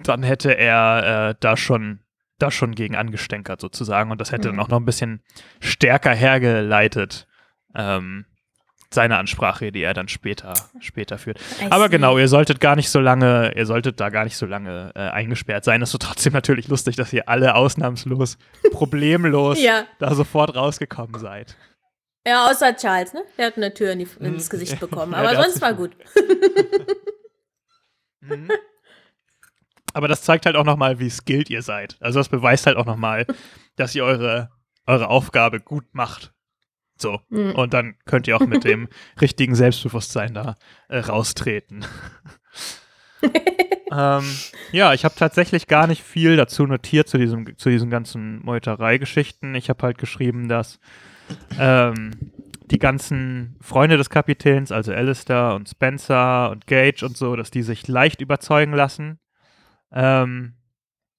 dann hätte er äh, da schon da schon gegen angestänkert sozusagen und das hätte Mhm. dann auch noch ein bisschen stärker hergeleitet, ähm, seine Ansprache, die er dann später, später führt. I Aber genau, ihr solltet gar nicht so lange, ihr solltet da gar nicht so lange äh, eingesperrt sein. Es ist so trotzdem natürlich lustig, dass ihr alle ausnahmslos, problemlos Ja. da sofort rausgekommen seid. Ja, außer Charles, ne? Der hat eine Tür in die, Mhm. ins Gesicht bekommen. Ja, Aber hat sonst war gut. Mhm. Aber das zeigt halt auch nochmal, wie skilled ihr seid. Also das beweist halt auch nochmal, dass ihr eure, eure Aufgabe gut macht. So. Mhm. Und dann könnt ihr auch mit dem richtigen Selbstbewusstsein da äh, raustreten. ähm, ja, ich habe tatsächlich gar nicht viel dazu notiert zu, diesem, zu diesen ganzen Meuterei-Geschichten. Ich habe halt geschrieben, dass ähm, die ganzen Freunde des Kapitäns, also Alistair und Spencer und Gage und so, dass die sich leicht überzeugen lassen ähm,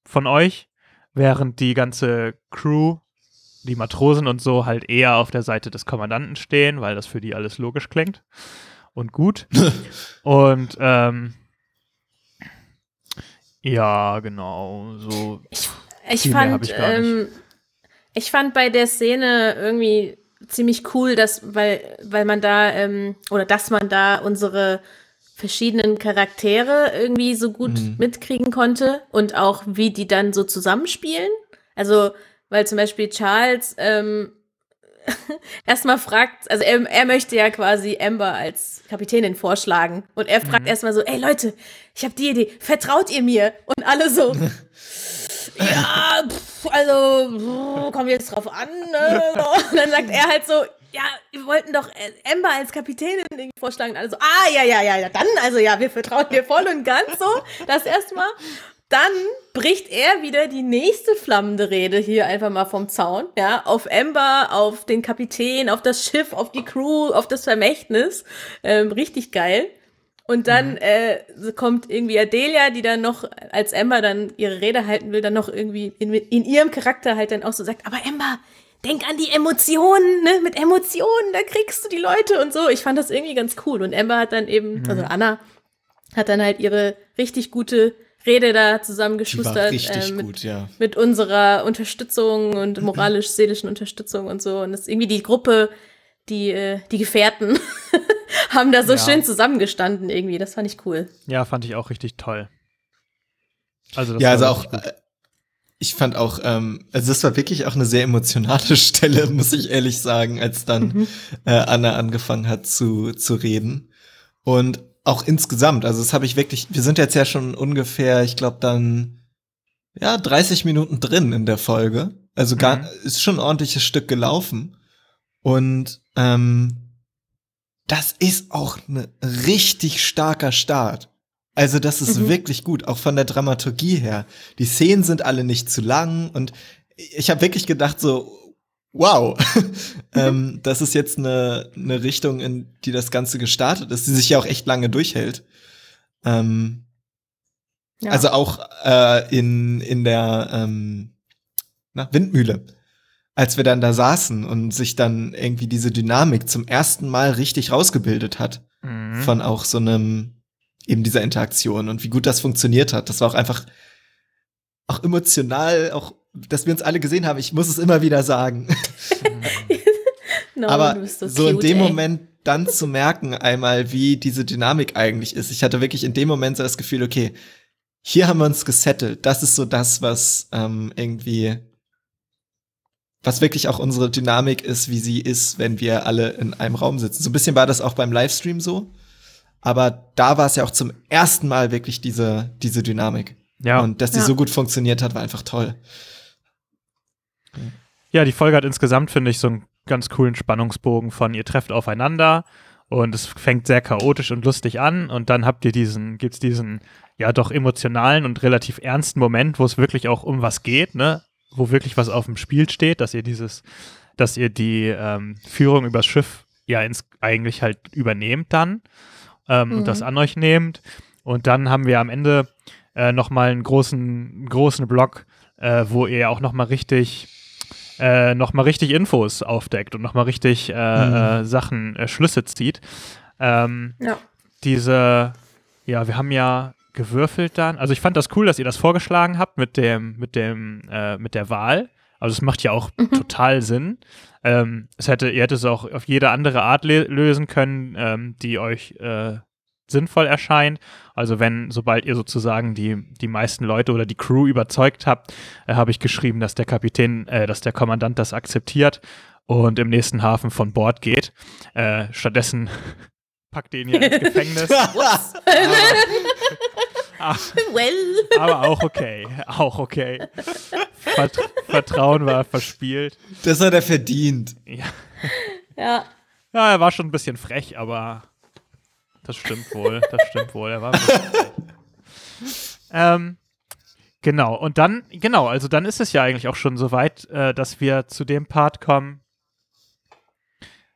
von euch, während die ganze Crew, die Matrosen und so, halt eher auf der Seite des Kommandanten stehen, weil das für die alles logisch klingt und gut. und ähm, ja, genau, so. Ich hab fand, ich ähm, ich fand bei der Szene irgendwie ziemlich cool, dass, weil, weil man da, ähm, oder dass man da unsere verschiedenen Charaktere irgendwie so gut Mhm. mitkriegen konnte und auch wie die dann so zusammenspielen. Also, weil zum Beispiel Charles ähm, erstmal fragt, also er, er möchte ja quasi Amber als Kapitänin vorschlagen und er fragt Mhm. erstmal so, ey Leute, ich habe die Idee, vertraut ihr mir? Und alle so, ja, pff, also kommt jetzt drauf an. Ne? Und dann sagt er halt so, ja, wir wollten doch Amber als Kapitänin vorschlagen. Und alle so, ah, ja, ja, ja, ja, dann, also ja, wir vertrauen dir voll und ganz so. Das erstmal. Dann bricht er wieder die nächste flammende Rede hier einfach mal vom Zaun, ja, auf Amber, auf den Kapitän, auf das Schiff, auf die Crew, auf das Vermächtnis. Ähm, richtig geil. Und dann äh, so kommt irgendwie Adelia, die dann noch, als Amber dann ihre Rede halten will, dann noch irgendwie in, in ihrem Charakter halt dann auch so sagt, aber Amber, denk an die Emotionen, ne? Mit Emotionen, da kriegst du die Leute und so. Ich fand das irgendwie ganz cool. Und Amber hat dann eben, also Anna, hat dann halt ihre richtig gute Rede da Die war zusammengeschustert. richtig äh, mit, gut, ja. mit unserer Unterstützung und moralisch-seelischen Unterstützung und so. Und das ist irgendwie die Gruppe, die, äh, die Gefährten haben da so Ja. schön zusammengestanden irgendwie. Das fand ich cool. Ja, fand ich auch richtig toll. Also das Ja, also auch, gut. äh, ich fand auch, ähm, also das war wirklich auch eine sehr emotionale Stelle, muss ich ehrlich sagen, als dann äh, Anna angefangen hat zu, zu reden. Und auch insgesamt, also das habe ich wirklich, wir sind jetzt ja schon ungefähr, ich glaube dann, ja, 30 Minuten drin in der Folge. Also gar, Mhm. ist schon ein ordentliches Stück gelaufen. Und ähm, das ist auch ein richtig starker Start. Also das ist Mhm. wirklich gut, auch von der Dramaturgie her. Die Szenen sind alle nicht zu lang und ich habe wirklich gedacht so, wow, ähm, das ist jetzt eine, eine Richtung, in die das Ganze gestartet ist, die sich ja auch echt lange durchhält. Ähm, Ja. Also auch äh, in, in der ähm, na, Windmühle. Als wir dann da saßen und sich dann irgendwie diese Dynamik zum ersten Mal richtig rausgebildet hat Mhm. von auch so einem, eben dieser Interaktion und wie gut das funktioniert hat. Das war auch einfach auch emotional, auch, dass wir uns alle gesehen haben. Ich muss es immer wieder sagen. No, Aber du bist so, so in cute, dem ey. Moment dann zu merken einmal, wie diese Dynamik eigentlich ist. Ich hatte wirklich in dem Moment so das Gefühl, okay, hier haben wir uns gesettelt. Das ist so das, was ähm, irgendwie, was wirklich auch unsere Dynamik ist, wie sie ist, wenn wir alle in einem Raum sitzen. So ein bisschen war das auch beim Livestream so. Aber da war es ja auch zum ersten Mal wirklich diese, diese Dynamik. Ja. Und dass die Ja. so gut funktioniert hat, war einfach toll. Ja, die Folge hat insgesamt, finde ich, so einen ganz coolen Spannungsbogen von ihr trefft aufeinander und es fängt sehr chaotisch und lustig an und dann habt ihr diesen, gibt's diesen, ja doch emotionalen und relativ ernsten Moment, wo es wirklich auch um was geht, ne? Wo wirklich was auf dem Spiel steht, dass ihr dieses, dass ihr die ähm, Führung übers Schiff ja ins, eigentlich halt übernehmt dann ähm, Mhm. und das an euch nehmt. Und dann haben wir am Ende äh, nochmal einen großen, großen Block, äh, wo ihr auch nochmal richtig äh, nochmal richtig Infos aufdeckt und nochmal richtig äh, Mhm. äh, Sachen, äh, Schlüsse zieht. Ähm, Ja. diese, ja, wir haben ja gewürfelt dann. Also ich fand das cool, dass ihr das vorgeschlagen habt mit dem, mit dem, äh, mit der Wahl. Also es macht ja auch total Sinn. Ähm, es hätte, ihr hättet es auch auf jede andere Art lösen können, ähm, die euch äh, sinnvoll erscheint. Also wenn, sobald ihr sozusagen die, die meisten Leute oder die Crew überzeugt habt, äh, habe ich geschrieben, dass der Kapitän, äh, dass der Kommandant das akzeptiert und im nächsten Hafen von Bord geht. Äh, stattdessen packt ihr ihn ja ins Gefängnis. Ah, Well. aber auch okay, auch okay. Vert Vertrauen war verspielt. Das hat er verdient. Ja. Ja. ja, er war schon ein bisschen frech, aber das stimmt wohl, das stimmt wohl. Er war ähm, genau, und dann, genau, also dann ist es ja eigentlich auch schon so weit, äh, dass wir zu dem Part kommen.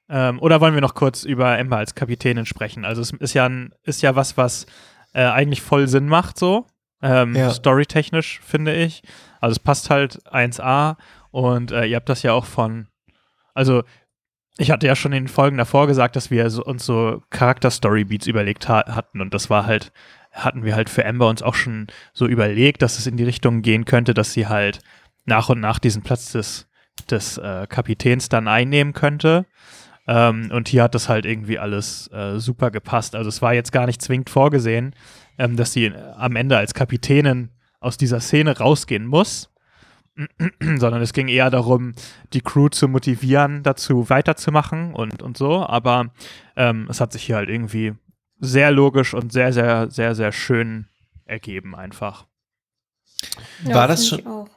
Ähm, oder wollen wir noch kurz über Emma als Kapitänin sprechen? Also es ist ja, ein, ist ja was, was äh, eigentlich voll Sinn macht, so. Ähm, Ja. Storytechnisch, finde ich. Also es passt halt 1A und äh, ihr habt das ja auch von, also ich hatte ja schon in den Folgen davor gesagt, dass wir so, uns so Charakter-Story-Beats überlegt ha hatten und das war halt, hatten wir halt für Amber uns auch schon so überlegt, dass es in die Richtung gehen könnte, dass sie halt nach und nach diesen Platz des, des äh, Kapitäns dann einnehmen könnte. Ähm, und hier hat das halt irgendwie alles äh, super gepasst. Also es war jetzt gar nicht zwingend vorgesehen, ähm, dass sie äh, am Ende als Kapitänin aus dieser Szene rausgehen muss, sondern es ging eher darum, die Crew zu motivieren, dazu weiterzumachen und, und so. Aber ähm, es hat sich hier halt irgendwie sehr logisch und sehr, sehr, sehr, sehr schön ergeben einfach. ja War das ich schon- Auch.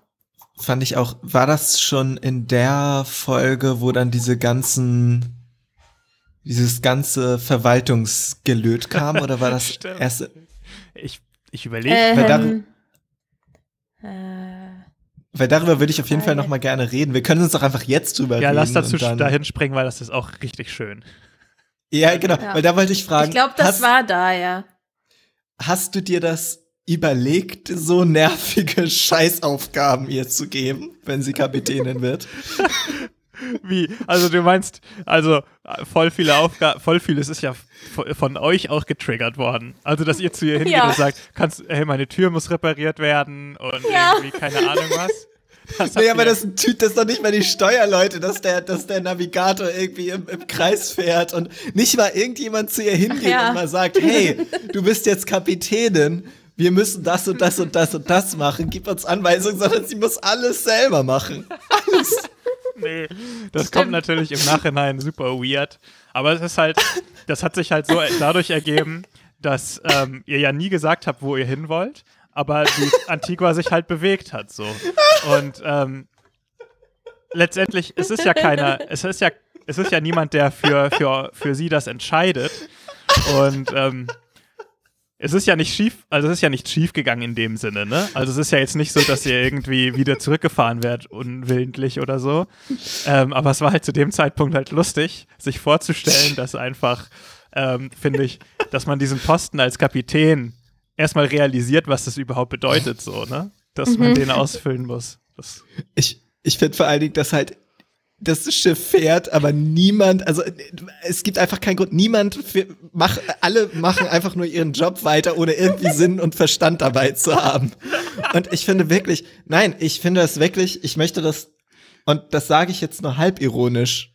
Fand ich auch, war das schon in der Folge, wo dann diese ganzen, dieses ganze Verwaltungsgelöt kam, oder war das Stimmt. erst, Ich, ich überlege. Ähm, äh, weil darüber würde ich auf jeden Fall Weil- noch mal gerne reden. Wir können uns doch einfach jetzt drüber ja, reden. lass dazu und dann, dahin springen, weil das ist auch richtig schön. Ja, genau, Ja. weil da wollte ich fragen, ich glaube, das hast, war da, ja. hast du dir das überlegt, so nervige Scheißaufgaben ihr zu geben, wenn sie Kapitänin wird? Wie? Also du meinst, also äh, voll viele Aufgaben, voll vieles ist ja von euch auch getriggert worden. Also dass ihr zu ihr hingeht Ja. und sagt, kannst, hey, meine Tür muss repariert werden und Ja. irgendwie keine Ahnung was. Das Nee, aber ihr- das, ist ein Typ, das ist doch nicht mal die Steuerleute, dass der, dass der Navigator irgendwie im, im Kreis fährt und nicht mal irgendjemand zu ihr hingeht ja. und mal sagt, hey, du bist jetzt Kapitänin, wir müssen das und das und das und das machen, gib uns Anweisungen, sondern sie muss alles selber machen. Alles. Nee, das kommt natürlich im Nachhinein super weird. Aber es ist halt, das hat sich halt so dadurch ergeben, dass ähm, ihr ja nie gesagt habt, wo ihr hin wollt, aber die Antigua sich halt bewegt hat so. Und ähm, letztendlich, es ist ja keiner, es ist ja, es ist ja niemand, der für, für, für sie das entscheidet. Und ähm, es ist ja nicht schief, also es ist ja nicht schief gegangen in dem Sinne, ne? Also es ist ja jetzt nicht so, dass ihr irgendwie wieder zurückgefahren werdet, unwillentlich oder so. Ähm, aber es war halt zu dem Zeitpunkt halt lustig, sich vorzustellen, dass einfach, ähm, finde ich, dass man diesen Posten als Kapitän erstmal realisiert, was das überhaupt bedeutet, so, ne? Dass man den ausfüllen muss. Das, Ich, ich finde vor allen Dingen, dass halt das Schiff fährt, aber niemand, also es gibt einfach keinen Grund, niemand, für, mach, alle machen einfach nur ihren Job weiter, ohne irgendwie Sinn und Verstand dabei zu haben. Und ich finde wirklich, nein, ich finde das wirklich, ich möchte das, und das sage ich jetzt nur halb ironisch,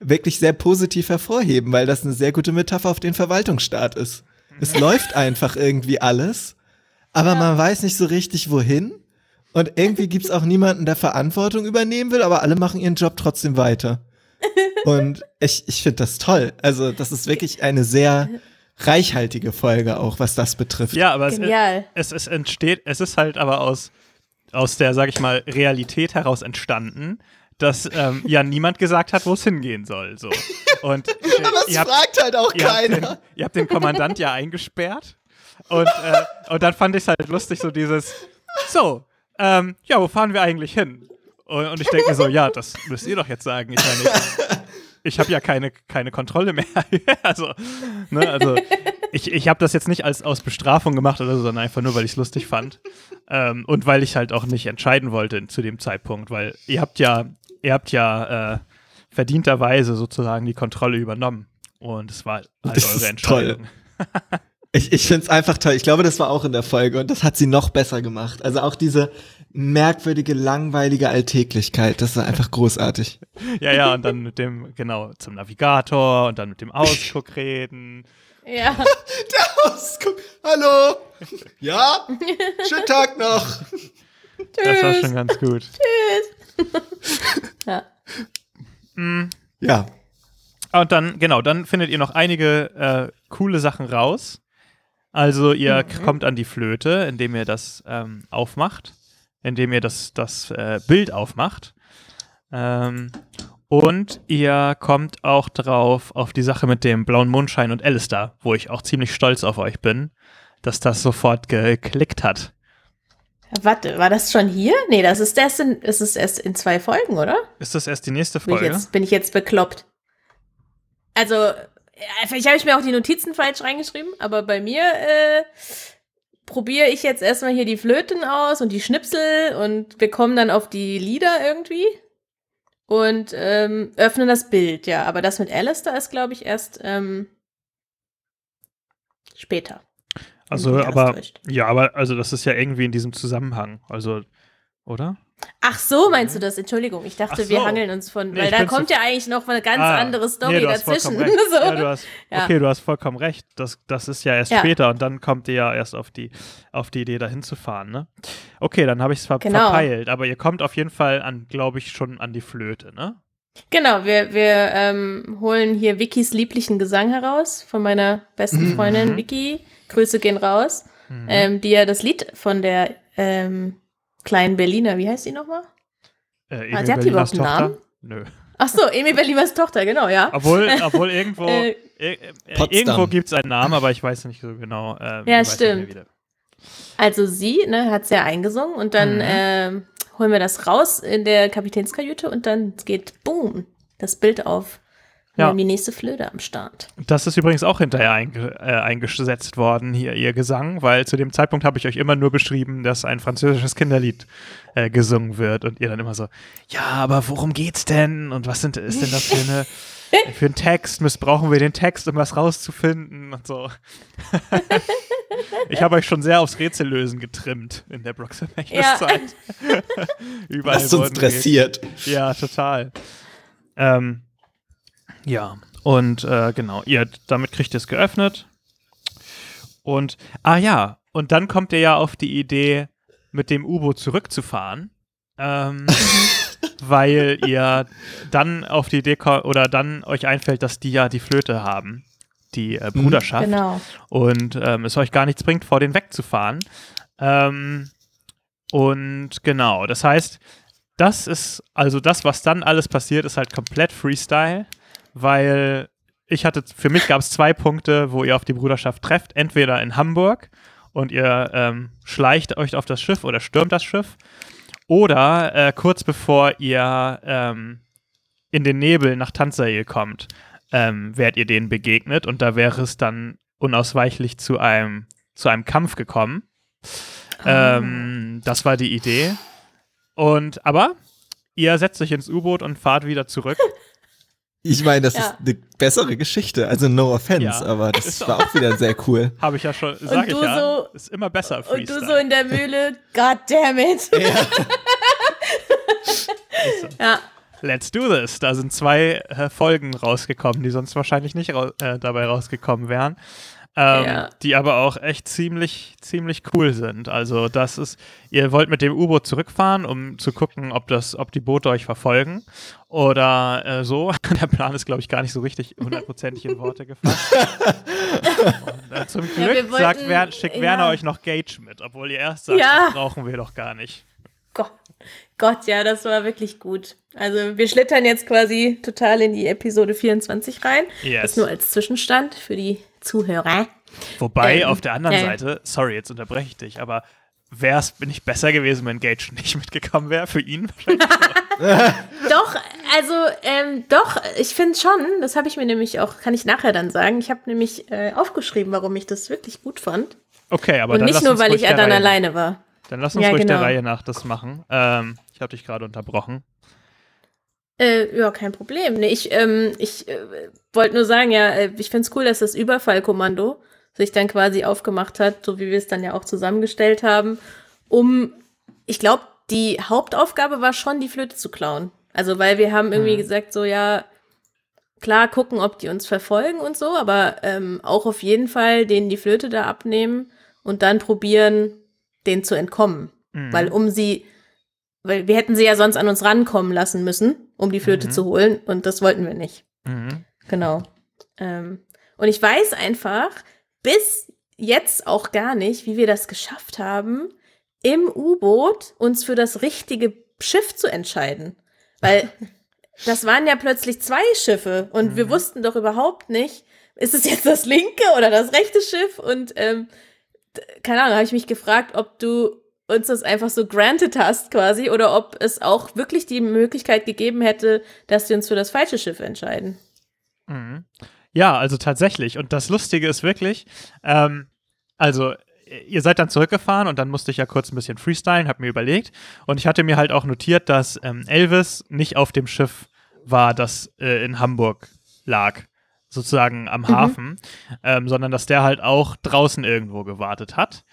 wirklich sehr positiv hervorheben, weil das eine sehr gute Metapher auf den Verwaltungsstaat ist. Es läuft einfach irgendwie alles, aber man weiß nicht so richtig wohin. Und irgendwie gibt's auch niemanden, der Verantwortung übernehmen will, aber alle machen ihren Job trotzdem weiter. Und ich, ich finde das toll. Also, das ist wirklich eine sehr reichhaltige Folge auch, was das betrifft. Ja, aber es, Genial. es, es entsteht, es ist halt aber aus, aus der, sag ich mal, Realität heraus entstanden, dass ähm, ja niemand gesagt hat, wo es hingehen soll. So. Und äh, Aber es ihr habt- fragt halt auch ihr habt, den, keiner. ihr habt den Kommandant ja eingesperrt. Und, äh, und dann fand ich es halt lustig, so dieses, so, ähm, ja, wo fahren wir eigentlich hin? Und, ich denke mir so, ja, das müsst ihr doch jetzt sagen. Ich meine, ich, ich habe ja keine, keine Kontrolle mehr. also, ne, also ich, ich habe das jetzt nicht als aus Bestrafung gemacht oder so, sondern einfach nur, weil ich es lustig fand. Ähm, und weil ich halt auch nicht entscheiden wollte zu dem Zeitpunkt, weil ihr habt ja, ihr habt ja äh, verdienterweise sozusagen die Kontrolle übernommen. Und es war halt Das eure Entscheidung. Ich, ich finde es einfach toll. Ich glaube, das war auch in der Folge und das hat sie noch besser gemacht. Also auch diese merkwürdige, langweilige Alltäglichkeit, das ist einfach großartig. Ja, ja, und dann mit dem, genau, zum Navigator und dann mit dem Ausguck reden. Ja. Ausguck. Hallo. Ja? Schönen Tag noch. Das war schon ganz gut. ja. Ja. Und dann, genau, dann findet ihr noch einige äh, coole Sachen raus. Also ihr kommt an die Flöte, indem ihr das ähm, aufmacht, indem ihr das, das äh, Bild aufmacht. Ähm, und ihr kommt auch drauf auf die Sache mit dem blauen Mondschein und Alistair, wo ich auch ziemlich stolz auf euch bin, dass das sofort geklickt hat. Warte, war das schon hier? Nee, das ist erst in, das ist erst in zwei Folgen, oder? Ist das erst die nächste Bin ich Folge? jetzt, bin ich jetzt bekloppt. Also, vielleicht habe ich mir auch die Notizen falsch reingeschrieben, aber bei mir äh, probiere ich jetzt erstmal hier die Flöten aus und die Schnipsel und wir kommen dann auf die Lieder irgendwie und ähm, öffnen das Bild, ja. Aber das mit Alistair ist, glaube ich, erst ähm, später. Also, aber, ja, aber, also, das ist ja irgendwie in diesem Zusammenhang. Also, oder? Ach so, meinst du das? Entschuldigung, ich dachte, Ach wir so. hangeln uns von, Nee, weil da kommt ja eigentlich noch eine ganz Ah, andere Story nee, dazwischen. so. Ja, du hast, Ja. Okay, du hast vollkommen recht. Das, das ist ja erst Ja. später und dann kommt ihr ja erst auf die, auf die Idee, dahin zu fahren, ne? Okay, dann habe ich es ver Genau. verpeilt, aber ihr kommt auf jeden Fall an, glaube ich, schon an die Flöte, ne? Genau, wir, wir ähm, holen hier Vickys lieblichen Gesang heraus von meiner besten Freundin Mhm. Vicky. Grüße gehen raus. Ähm, die ja das Lied von der ähm, kleinen Berliner, wie heißt die nochmal? Äh, Ah, Emil sie hat die überhaupt einen Tochter? Nö. Ach so, Emi Berliners Tochter, genau, ja. Obwohl, obwohl irgendwo, Äh, äh, äh, irgendwo gibt es einen Namen, aber ich weiß nicht so genau. Äh, Ja, stimmt. Also sie, ne, hat ja eingesungen und dann Mhm. ähm, holen wir das raus in der Kapitänskajüte und dann geht boom, das Bild auf. Wir Ja. haben die nächste Flöte am Start. Das ist übrigens auch hinterher einge äh, eingesetzt worden, hier ihr Gesang, weil zu dem Zeitpunkt habe ich euch immer nur beschrieben, dass ein französisches Kinderlied äh, gesungen wird und ihr dann immer so, ja, aber worum geht's denn und was sind, ist denn das für, eine, für ein Text? Missbrauchen wir den Text, um was rauszufinden und so. ich habe euch schon sehr aufs Rätsellösen getrimmt in der Brooks Ja. Zeit. Überall Was uns dressiert. ja, total. Ähm, ja, und äh, genau, ihr, damit kriegt ihr es geöffnet. Und, ah ja, und dann kommt ihr ja auf die Idee, mit dem U-Boot zurückzufahren. Ähm, weil ihr dann auf die Idee kommt, oder dann euch einfällt, dass die ja die Flöte haben, die äh, Bruderschaft Genau. und ähm, es euch gar nichts bringt, vor den wegzufahren. Ähm, und genau, das heißt, das ist, also das, was dann alles passiert, ist halt komplett Freestyle, weil ich hatte, für mich gab es zwei Punkte, wo ihr auf die Bruderschaft trefft, entweder in Hamburg und ihr ähm, schleicht euch auf das Schiff oder stürmt das Schiff, oder äh, kurz bevor ihr ähm, in den Nebel nach Tanzsail kommt, ähm, wärt ihr denen begegnet und da wäre es dann unausweichlich zu einem, zu einem Kampf gekommen. Ähm, das war die Idee. Und aber ihr setzt euch ins U-Boot und fahrt wieder zurück. Ich meine, das Ja. ist eine bessere Geschichte. Also no offense, Ja. aber das war auch wieder sehr cool. Habe ich ja schon, sag ich du ja. so- ist immer besser Und Freestyle. du so in der Mühle, God damn it. ja. Let's do this. Da sind zwei äh, Folgen rausgekommen, die sonst wahrscheinlich nicht rau äh, dabei rausgekommen wären. Ähm, Ja. die aber auch echt ziemlich, ziemlich cool sind. Also das ist, ihr wollt mit dem U-Boot zurückfahren, um zu gucken, ob das, ob die Boote euch verfolgen oder äh, so. Der Plan ist, glaube ich, gar nicht so richtig hundertprozentig in Worte gefasst. Und, äh, zum Ja, Glück sagt wollten- Wer, schickt ja. Werner euch noch Gage mit, obwohl ihr erst sagt, Ja. das brauchen wir doch gar nicht. Gott, Gott, ja, das war wirklich gut. Also wir schlittern jetzt quasi total in die Episode 24 rein. Yes. Das nur als Zwischenstand für die Zuhörer. Wobei Ähm, auf der anderen ja. Seite, sorry, jetzt unterbreche ich dich, aber wäre es nicht besser gewesen, wenn Gage nicht mitgekommen wäre? Für ihn wahrscheinlich. Doch, also ähm, doch, ich finde schon, das habe ich mir nämlich auch, kann ich nachher dann sagen. Ich habe nämlich äh, aufgeschrieben, warum ich das wirklich gut fand. Okay, aber Und dann nicht nur, weil ich der dann Reihe- alleine war. Dann lass uns Ja, ruhig der genau. Reihe nach das machen. Ähm, ich habe dich gerade unterbrochen. Äh, ja, kein Problem. Nee, ich ähm, ich äh, wollte nur sagen, ja, äh, ich finde es cool, dass das Überfallkommando sich dann quasi aufgemacht hat, so wie wir es dann ja auch zusammengestellt haben, um, ich glaube, die Hauptaufgabe war schon, die Flöte zu klauen. Also, weil wir haben irgendwie Mhm. gesagt, so, ja, klar gucken, ob die uns verfolgen und so, aber ähm, auch auf jeden Fall denen die Flöte da abnehmen und dann probieren, denen zu entkommen. Mhm. Weil um sie, weil wir hätten sie ja sonst an uns rankommen lassen müssen, um die Flöte Mhm. zu holen und das wollten wir nicht. Mhm. Genau. Ähm, und ich weiß einfach bis jetzt auch gar nicht, wie wir das geschafft haben, im U-Boot uns für das richtige Schiff zu entscheiden. Weil das waren ja plötzlich zwei Schiffe und wir Mhm. wussten doch überhaupt nicht, ist es jetzt das linke oder das rechte Schiff? Und ähm, keine Ahnung, habe ich mich gefragt, ob du uns das einfach so granted hast quasi oder ob es auch wirklich die Möglichkeit gegeben hätte, dass wir uns für das falsche Schiff entscheiden. Mhm. Ja, also tatsächlich. Und das Lustige ist wirklich, ähm, also ihr seid dann zurückgefahren und dann musste ich ja kurz ein bisschen freestylen, hab mir überlegt. Und ich hatte mir halt auch notiert, dass ähm, Elvis nicht auf dem Schiff war, das äh, in Hamburg lag, sozusagen am Hafen, ähm, sondern dass der halt auch draußen irgendwo gewartet hat.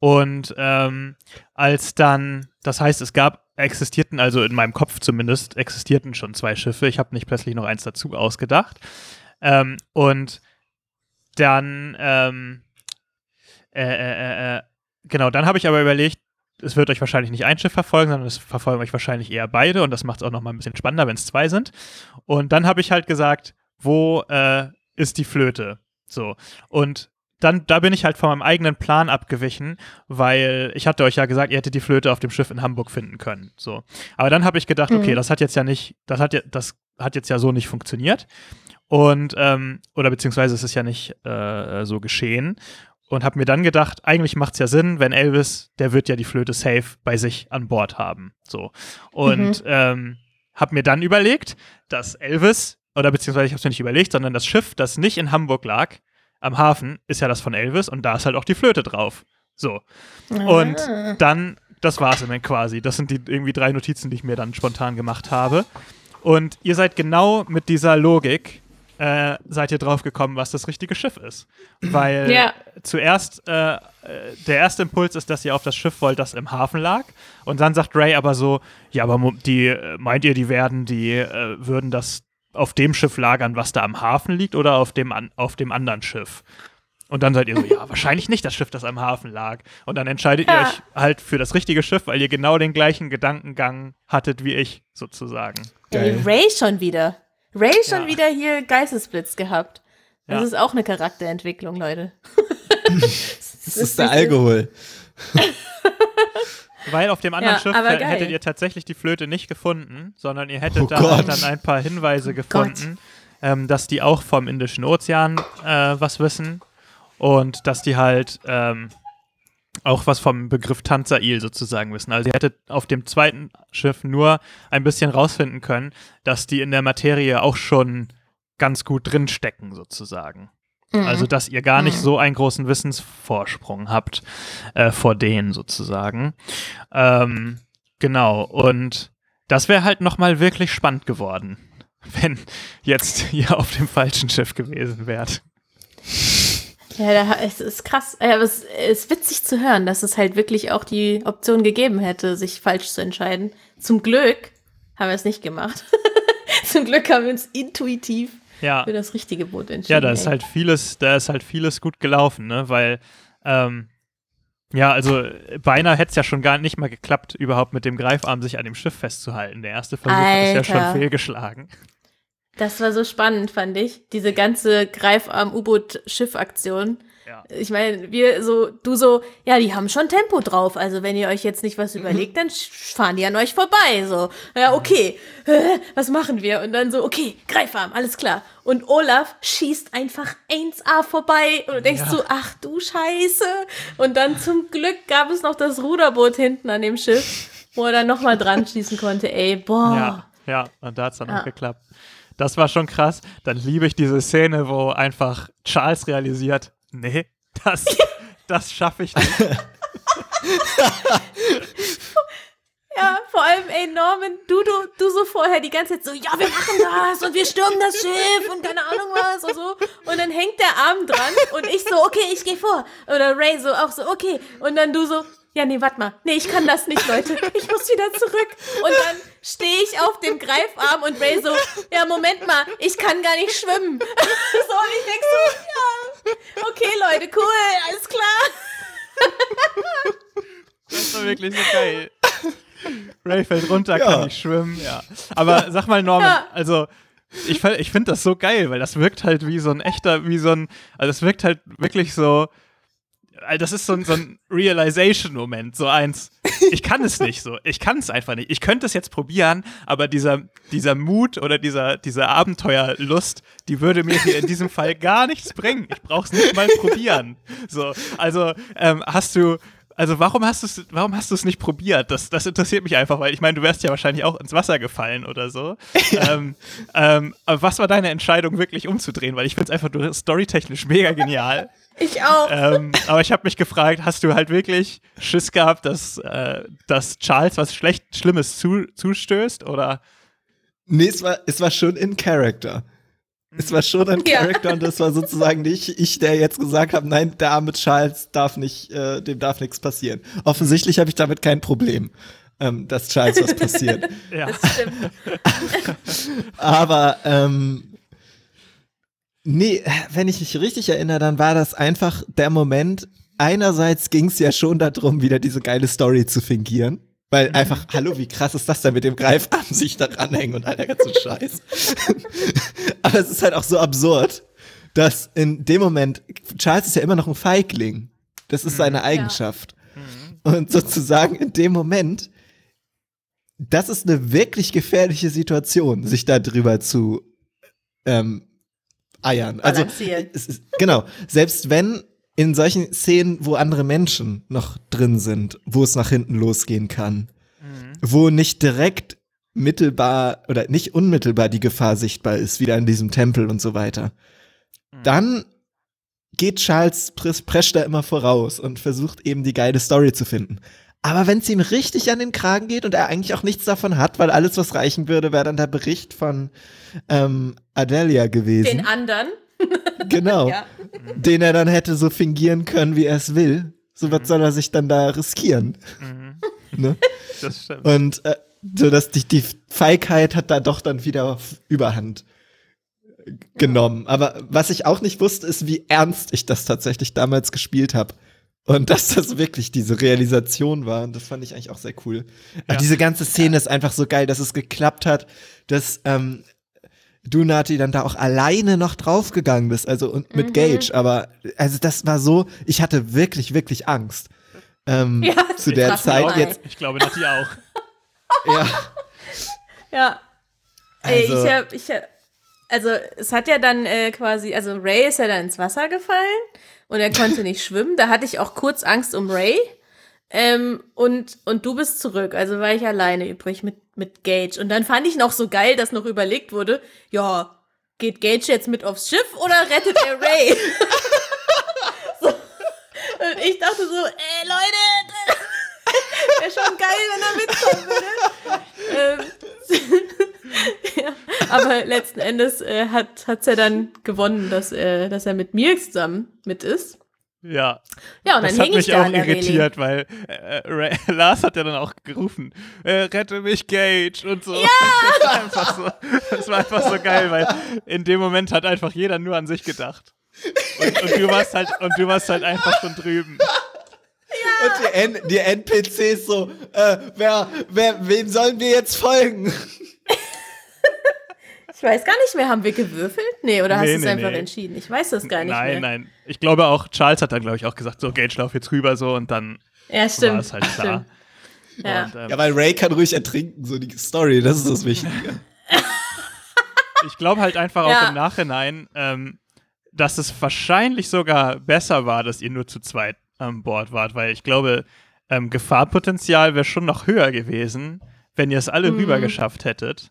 Und ähm, als dann, das heißt, es gab, existierten, also in meinem Kopf zumindest, existierten schon zwei Schiffe. Ich habe nicht plötzlich noch eins dazu ausgedacht. Ähm, und dann, ähm, äh, äh, äh, genau, dann habe ich aber überlegt, es wird euch wahrscheinlich nicht ein Schiff verfolgen, sondern es verfolgen euch wahrscheinlich eher beide und das macht es auch noch mal ein bisschen spannender, wenn es zwei sind. Und dann habe ich halt gesagt, wo äh, ist die Flöte? So. Und dann, da bin ich halt von meinem eigenen Plan abgewichen, weil ich hatte euch ja gesagt, ihr hättet die Flöte auf dem Schiff in Hamburg finden können. So. Aber dann habe ich gedacht, okay, Mhm. das hat jetzt ja nicht, das hat ja, das hat jetzt ja so nicht funktioniert. Und, ähm, oder beziehungsweise es ist ja nicht äh, so geschehen. Und habe mir dann gedacht, eigentlich macht es ja Sinn, wenn Elvis, der wird ja die Flöte safe bei sich an Bord haben. So. Und ähm, habe mir dann überlegt, dass Elvis, oder beziehungsweise ich habe es mir nicht überlegt, sondern das Schiff, das nicht in Hamburg lag, am Hafen, ist ja das von Elvis und da ist halt auch die Flöte drauf. So. Und Ah. dann, das war's im Endeffekt quasi. Das sind die irgendwie drei Notizen, die ich mir dann spontan gemacht habe. Und ihr seid genau mit dieser Logik, äh, seid ihr drauf gekommen, was das richtige Schiff ist. Weil Ja. zuerst, äh, der erste Impuls ist, dass ihr auf das Schiff wollt, das im Hafen lag. Und dann sagt Ray aber so, ja, aber die, äh, meint ihr, die werden, die äh, würden das auf dem Schiff lagern, was da am Hafen liegt oder auf dem, an, auf dem anderen Schiff? Und dann seid ihr so, ja, wahrscheinlich nicht das Schiff, das am Hafen lag. Und dann entscheidet ihr Ja. euch halt für das richtige Schiff, weil ihr genau den gleichen Gedankengang hattet wie ich, sozusagen. Geil. Ray schon wieder. Ray schon Ja. wieder hier Geistesblitz gehabt. Das Ja. ist auch eine Charakterentwicklung, Leute. Das ist der Alkohol. Weil auf dem anderen Ja, Schiff hättet ihr tatsächlich die Flöte nicht gefunden, sondern ihr hättet Oh da Gott. dann ein paar Hinweise gefunden, ähm, dass die auch vom Indischen Ozean äh, was wissen und dass die halt ähm, auch was vom Begriff Tanzail sozusagen wissen. Also ihr hättet auf dem zweiten Schiff nur ein bisschen rausfinden können, dass die in der Materie auch schon ganz gut drinstecken sozusagen. Mhm. Also, dass ihr gar nicht Mhm. so einen großen Wissensvorsprung habt äh, vor denen sozusagen. Ähm, genau. Und das wäre halt nochmal wirklich spannend geworden, wenn jetzt ihr auf dem falschen Schiff gewesen wärt. Ja, da, es ist krass. Ja, Aber es ist witzig zu hören, dass es halt wirklich auch die Option gegeben hätte, sich falsch zu entscheiden. Zum Glück haben wir es nicht gemacht. Zum Glück haben wir uns intuitiv Ja. für das richtige Boot entschieden. Ja, da ist ey. halt vieles, da ist halt vieles gut gelaufen, ne? Weil, ähm, ja, also beinahe hätte es ja schon gar nicht mal geklappt, überhaupt mit dem Greifarm sich an dem Schiff festzuhalten. Der erste Versuch ist ja schon Alter. fehlgeschlagen. Das war so spannend, fand ich. Diese ganze Greifarm-U-Boot-Schiff-Aktion. Ja. Ich meine, wir so, du so, ja, die haben schon Tempo drauf. Also wenn ihr euch jetzt nicht was überlegt, dann fahren die an euch vorbei. So, ja, okay, Hä, was machen wir? Und dann so, okay, Greifarm, alles klar. Und Olaf schießt einfach 1A vorbei und du denkst Ja. so, ach du Scheiße. Und dann zum Glück gab es noch das Ruderboot hinten an dem Schiff, wo er dann nochmal dran schießen konnte. Ey, boah. Ja, ja, und da hat es dann Ja. auch geklappt. Das war schon krass. Dann liebe ich diese Szene, wo einfach Charles realisiert, nee, das, das schaffe ich nicht. Ja, vor allem, ey, Norman, du, du, du so vorher die ganze Zeit so, ja, wir machen das und wir stürmen das Schiff und keine Ahnung was und so. Und dann hängt der Arm dran und ich so, okay, ich gehe vor. Oder Ray so auch so, okay. Und dann du so, ja, nee, warte mal. Nee, ich kann das nicht, Leute. Ich muss wieder zurück. Und dann stehe ich auf dem Greifarm und Ray so, ja, Moment mal, ich kann gar nicht schwimmen. so, und ich denk so, ja, okay, Leute, cool, alles klar. Das war wirklich so geil. Ray fällt runter, Ja. kann nicht schwimmen, ja. Aber sag mal, Norman, Ja. also ich, ich finde das so geil, weil das wirkt halt wie so ein echter, wie so ein, also es wirkt halt wirklich so, also das ist so ein, so ein Realization-Moment, so eins, ich kann es nicht so, ich kann es einfach nicht. Ich könnte es jetzt probieren, aber dieser, dieser Mut oder dieser, diese Abenteuerlust, die würde mir hier in diesem Fall gar nichts bringen. Ich brauche es nicht mal probieren. So, also ähm, hast du, also warum hast du es, warum hast du es nicht probiert? Das, das interessiert mich einfach, weil ich meine, du wärst ja wahrscheinlich auch ins Wasser gefallen oder so. ähm, ähm, aber was war deine Entscheidung, wirklich umzudrehen? Weil ich finde es einfach storytechnisch mega genial. Ich auch. ähm, aber ich habe mich gefragt, hast du halt wirklich Schiss gehabt, dass, äh, dass Charles was schlecht, Schlimmes zu, zustößt? Oder? Nee, es war, es war schon in Character. Es war schon ein Ja. Character und das war sozusagen nicht ich, der jetzt gesagt habe, nein, der arme Charles darf nicht, äh, dem darf nichts passieren. Offensichtlich habe ich damit kein Problem, ähm, dass Charles was passiert. Ja. Das stimmt. Aber ähm, nee, wenn ich mich richtig erinnere, dann war das einfach der Moment. Einerseits ging es ja schon darum, wieder diese geile Story zu fingieren. Weil einfach, hallo, wie krass ist das denn mit dem Greifarm sich da ranhängen und all der ganze Scheiß. Aber es ist halt auch so absurd, dass in dem Moment, Charles ist ja immer noch ein Feigling. Das ist seine Eigenschaft. Und sozusagen in dem Moment, das ist eine wirklich gefährliche Situation, sich da drüber zu ähm, eiern. Also ist, genau, selbst wenn in solchen Szenen, wo andere Menschen noch drin sind, wo es nach hinten losgehen kann, wo nicht direkt mittelbar oder nicht unmittelbar die Gefahr sichtbar ist, wieder in diesem Tempel und so weiter, dann geht Charles Pres- prescht da immer voraus und versucht eben die geile Story zu finden. Aber wenn es ihm richtig an den Kragen geht und er eigentlich auch nichts davon hat, weil alles, was reichen würde, wäre dann der Bericht von ähm, Adelia gewesen. Den anderen. genau. Ja. Den er dann hätte so fingieren können, wie er es will. So was soll er sich dann da riskieren. ne? Das stimmt. Und äh, so dass die, die Feigheit hat da doch dann wieder auf Überhand genommen. Aber was ich auch nicht wusste, ist, wie ernst ich das tatsächlich damals gespielt habe. Und dass das wirklich diese Realisation war. Und das fand ich eigentlich auch sehr cool. Aber Ja. diese ganze Szene ist einfach so geil, dass es geklappt hat, dass ähm, du, Nati, dann da auch alleine noch draufgegangen bist. Also und mit Gage. Aber also das war so, ich hatte wirklich, wirklich Angst. Ähm, Ja, zu der Zeit dabei. jetzt. Ich glaube, Nati auch. Ja. Ja. Ey, Also- ich hab, ich hab, also es hat ja dann äh, quasi, also Ray ist ja dann ins Wasser gefallen und er konnte nicht schwimmen. Da hatte ich auch kurz Angst um Ray. Ähm, und, und du bist zurück, also war ich alleine übrig mit, mit Gage. Und dann fand ich noch so geil, dass noch überlegt wurde, ja, geht Gage jetzt mit aufs Schiff oder rettet er Ray? so. Und ich dachte so, ey Leute, wäre schon geil, wenn er mitkommen würde. ähm, ja, aber letzten Endes äh, hat hat's ja dann gewonnen, dass, äh, dass er mit mir zusammen mit ist. Ja. Ja, und dann das hat hing ich mich da auch an der irritiert, weil äh, Lars hat ja dann auch gerufen, äh, rette mich, Gage und so. Ja! Das war, einfach so. das war einfach so geil, weil in dem Moment hat einfach jeder nur an sich gedacht. Und, und, du, warst halt, und du warst halt einfach schon drüben. Und die, N die NPCs so, äh, wer, wer, wem sollen wir jetzt folgen? Ich weiß gar nicht mehr, haben wir gewürfelt? Nee, oder hast Nee, du es nee, einfach nee. entschieden? Ich weiß das gar nicht nein, mehr. nein. Ich glaube auch, Charles hat dann, glaube ich, auch gesagt, so, Gage, lauf jetzt rüber so und dann Ja, war stimmt. es halt klar. Stimmt. Ja. Und, ähm, Ja, weil Ray kann ruhig ertrinken, so die Story, das ist das Wichtige. ich glaube halt einfach auch Ja. im Nachhinein, ähm, dass es wahrscheinlich sogar besser war, dass ihr nur zu zweit an Bord wart, weil ich glaube, ähm, Gefahrpotenzial wäre schon noch höher gewesen, wenn ihr es alle Mhm. rüber geschafft hättet.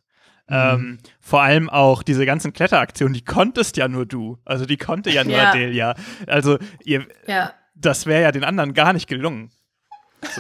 Ähm, vor allem auch diese ganzen Kletteraktionen, die konntest ja nur du. Also die konnte ja nur Ja. Adelia. Also ihr, ja. das wäre ja den anderen gar nicht gelungen.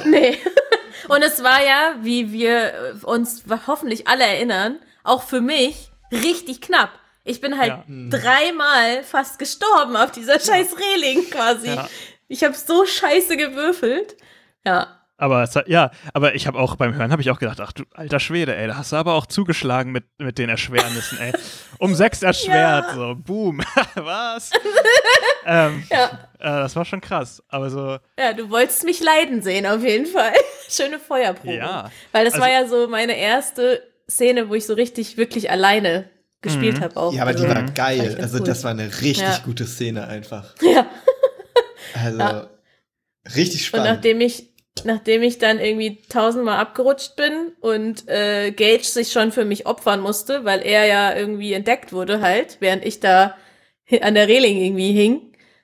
Nee. Und es war ja, wie wir äh, uns hoffentlich alle erinnern, auch für mich richtig knapp. Ich bin halt Ja. dreimal fast gestorben auf dieser scheiß Reling quasi. Ja. Ich habe so scheiße gewürfelt. Ja. Aber es hat, ja, aber ich habe auch beim Hören habe ich auch gedacht, ach du alter Schwede, ey, da hast du aber auch zugeschlagen mit, mit den Erschwernissen, ey. Um sechs erschwert, Ja. so, boom. Was? ähm, Ja. äh, das war schon krass. Aber so, Ja, du wolltest mich leiden sehen, auf jeden Fall. Schöne Feuerprobe. Ja. Weil das Also- war ja so meine erste Szene, wo ich so richtig, wirklich alleine gespielt Mhm. habe auch. Ja, aber die Also, war geil. Also cool. das war eine richtig Ja. gute Szene einfach. Ja. Also Ja. richtig Und spannend. nachdem ich, nachdem ich dann irgendwie tausendmal abgerutscht bin und äh, Gage sich schon für mich opfern musste, weil er ja irgendwie entdeckt wurde halt, während ich da an der Reling irgendwie hing,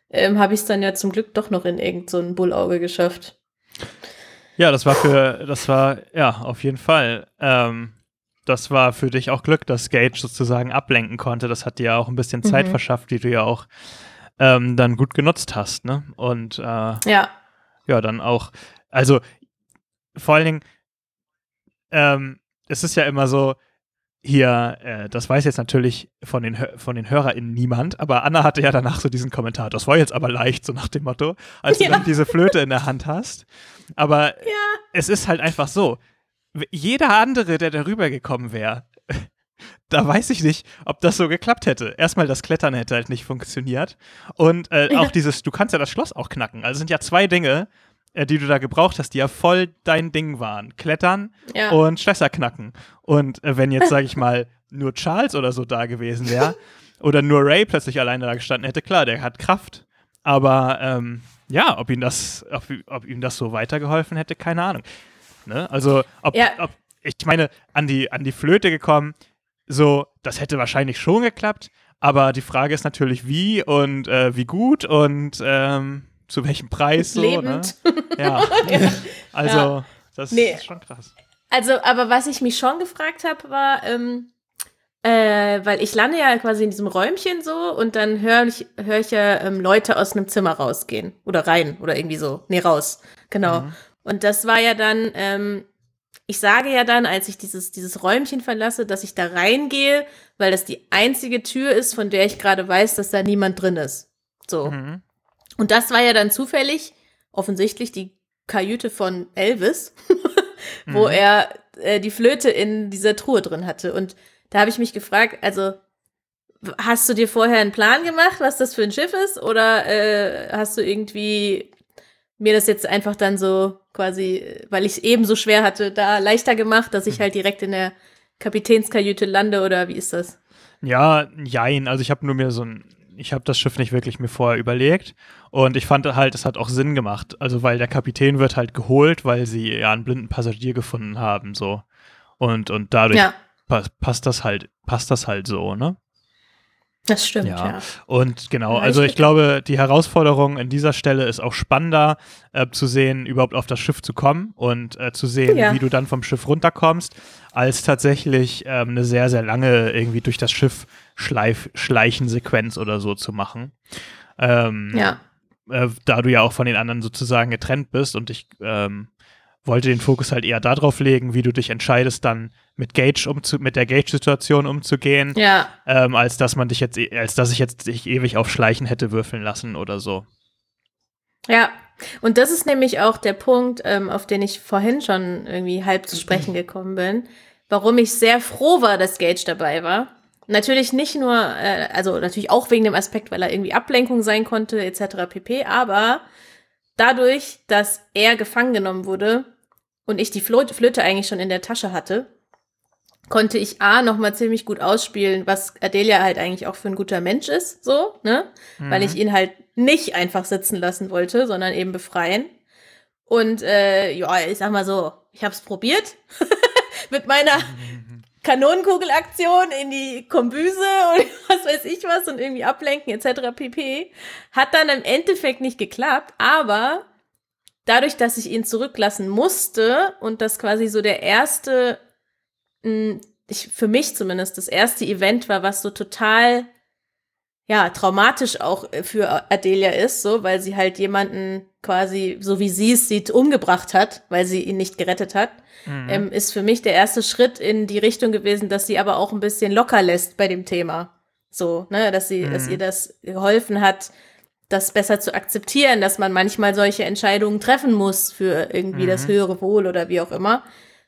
ähm, habe ich es dann ja zum Glück doch noch in irgend so ein Bullauge geschafft. ja, das war für, das war, ja, auf jeden Fall. Ähm, das war für dich auch Glück, dass Gage sozusagen ablenken konnte. Das hat dir ja auch ein bisschen Zeit Mhm. verschafft, die du ja auch ähm, dann gut genutzt hast, ne? Und äh, Ja. ja, dann auch, also vor allen Dingen, ähm, es ist ja immer so, hier, äh, das weiß jetzt natürlich von den, von den HörerInnen niemand, aber Anna hatte ja danach so diesen Kommentar, das war jetzt aber leicht, so nach dem Motto, als du Ja. dann diese Flöte in der Hand hast. Aber Ja. es ist halt einfach so, jeder andere, der darüber gekommen wäre, da weiß ich nicht, ob das so geklappt hätte. Erstmal, das Klettern hätte halt nicht funktioniert. Und äh, Ja. auch dieses, du kannst ja das Schloss auch knacken. Also es sind ja zwei Dinge, äh, die du da gebraucht hast, die ja voll dein Ding waren. Klettern Ja. und Schlösser knacken. Und äh, wenn jetzt, sage ich mal, nur Charles oder so da gewesen wäre oder nur Ray plötzlich alleine da gestanden hätte, klar, der hat Kraft. Aber ähm, ja, ob ihm das, ob, ob ihm das so weitergeholfen hätte, keine Ahnung. Ne? Also, ob, Ja. ob ich meine, an die, an die Flöte gekommen, so, das hätte wahrscheinlich schon geklappt, aber die Frage ist natürlich, wie und äh, wie gut und ähm, zu welchem Preis so. Ne? Lebend. Ja. Also, das Nee. ist schon krass. Also, aber was ich mich schon gefragt habe, war, ähm, äh, weil ich lande ja quasi in diesem Räumchen so und dann höre ich, hör ich ja ähm, Leute aus einem Zimmer rausgehen oder rein oder irgendwie so. Nee, raus. Genau. Mhm. Und das war ja dann, ähm, ich sage ja dann, als ich dieses, dieses Räumchen verlasse, dass ich da reingehe, weil das die einzige Tür ist, von der ich gerade weiß, dass da niemand drin ist. So. Mhm. Und das war ja dann zufällig, offensichtlich, die Kajüte von Elvis, wo Mhm. er äh, die Flöte in dieser Truhe drin hatte. Und da habe ich mich gefragt, also hast du dir vorher einen Plan gemacht, was das für ein Schiff ist? Oder äh, hast du irgendwie mir das jetzt einfach dann so quasi, weil ich es eben so schwer hatte, da leichter gemacht, dass ich halt direkt in der Kapitänskajüte lande? Oder wie ist das? Ja, jein. Also ich habe nur mir so ein, ich habe das Schiff nicht wirklich mir vorher überlegt und ich fand halt, es hat auch Sinn gemacht. Also weil der Kapitän wird halt geholt, weil sie ja einen blinden Passagier gefunden haben, so. Und, und dadurch Ja, pa passt das halt, passt das halt so, ne? Das stimmt, Ja. ja. Und genau, also ich- glaube, die Herausforderung an dieser Stelle ist auch spannender, äh, zu sehen, überhaupt auf das Schiff zu kommen und äh, zu sehen, Ja. wie du dann vom Schiff runterkommst, als tatsächlich ähm, eine sehr, sehr lange irgendwie durch das Schiff schleif Schleichensequenz oder so zu machen. Ähm, Ja. äh, da du ja auch von den anderen sozusagen getrennt bist und ich ähm, wollte den Fokus halt eher darauf legen, wie du dich entscheidest, dann mit Gage umzu mit der Gage-Situation umzugehen Ja, ähm, als dass man dich jetzt, e- als dass ich jetzt dich ewig auf Schleichen hätte würfeln lassen oder so. Ja, und das ist nämlich auch der Punkt, ähm, auf den ich vorhin schon irgendwie halb zu sprechen gekommen bin, warum ich sehr froh war, dass Gage dabei war. Natürlich nicht nur, äh, also natürlich auch wegen dem Aspekt, weil er irgendwie Ablenkung sein konnte, etc. pp. Aber dadurch, dass er gefangen genommen wurde und ich die Flöte, eigentlich schon in der Tasche hatte, konnte ich A nochmal ziemlich gut ausspielen, was Adelia halt eigentlich auch für ein guter Mensch ist, so, ne? Mhm. Weil ich ihn halt nicht einfach sitzen lassen wollte, sondern eben befreien. Und äh, ja, ich sag mal so, ich hab's probiert mit meiner Kanonenkugelaktion in die Kombüse und was weiß ich was und irgendwie ablenken etc. pp. Hat dann im Endeffekt nicht geklappt, aber dadurch, dass ich ihn zurücklassen musste und das quasi so der erste, ich, für mich zumindest, das erste Event war, was so total ja, traumatisch auch für Adelia ist, so, weil sie halt jemanden quasi, so wie sie es sieht, umgebracht hat, weil sie ihn nicht gerettet hat, mhm. ähm, ist für mich der erste Schritt in die Richtung gewesen, dass sie aber auch ein bisschen locker lässt bei dem Thema. So, ne, dass sie, mhm. dass ihr das geholfen hat, das besser zu akzeptieren, dass man manchmal solche Entscheidungen treffen muss für irgendwie mhm. das höhere Wohl oder wie auch immer,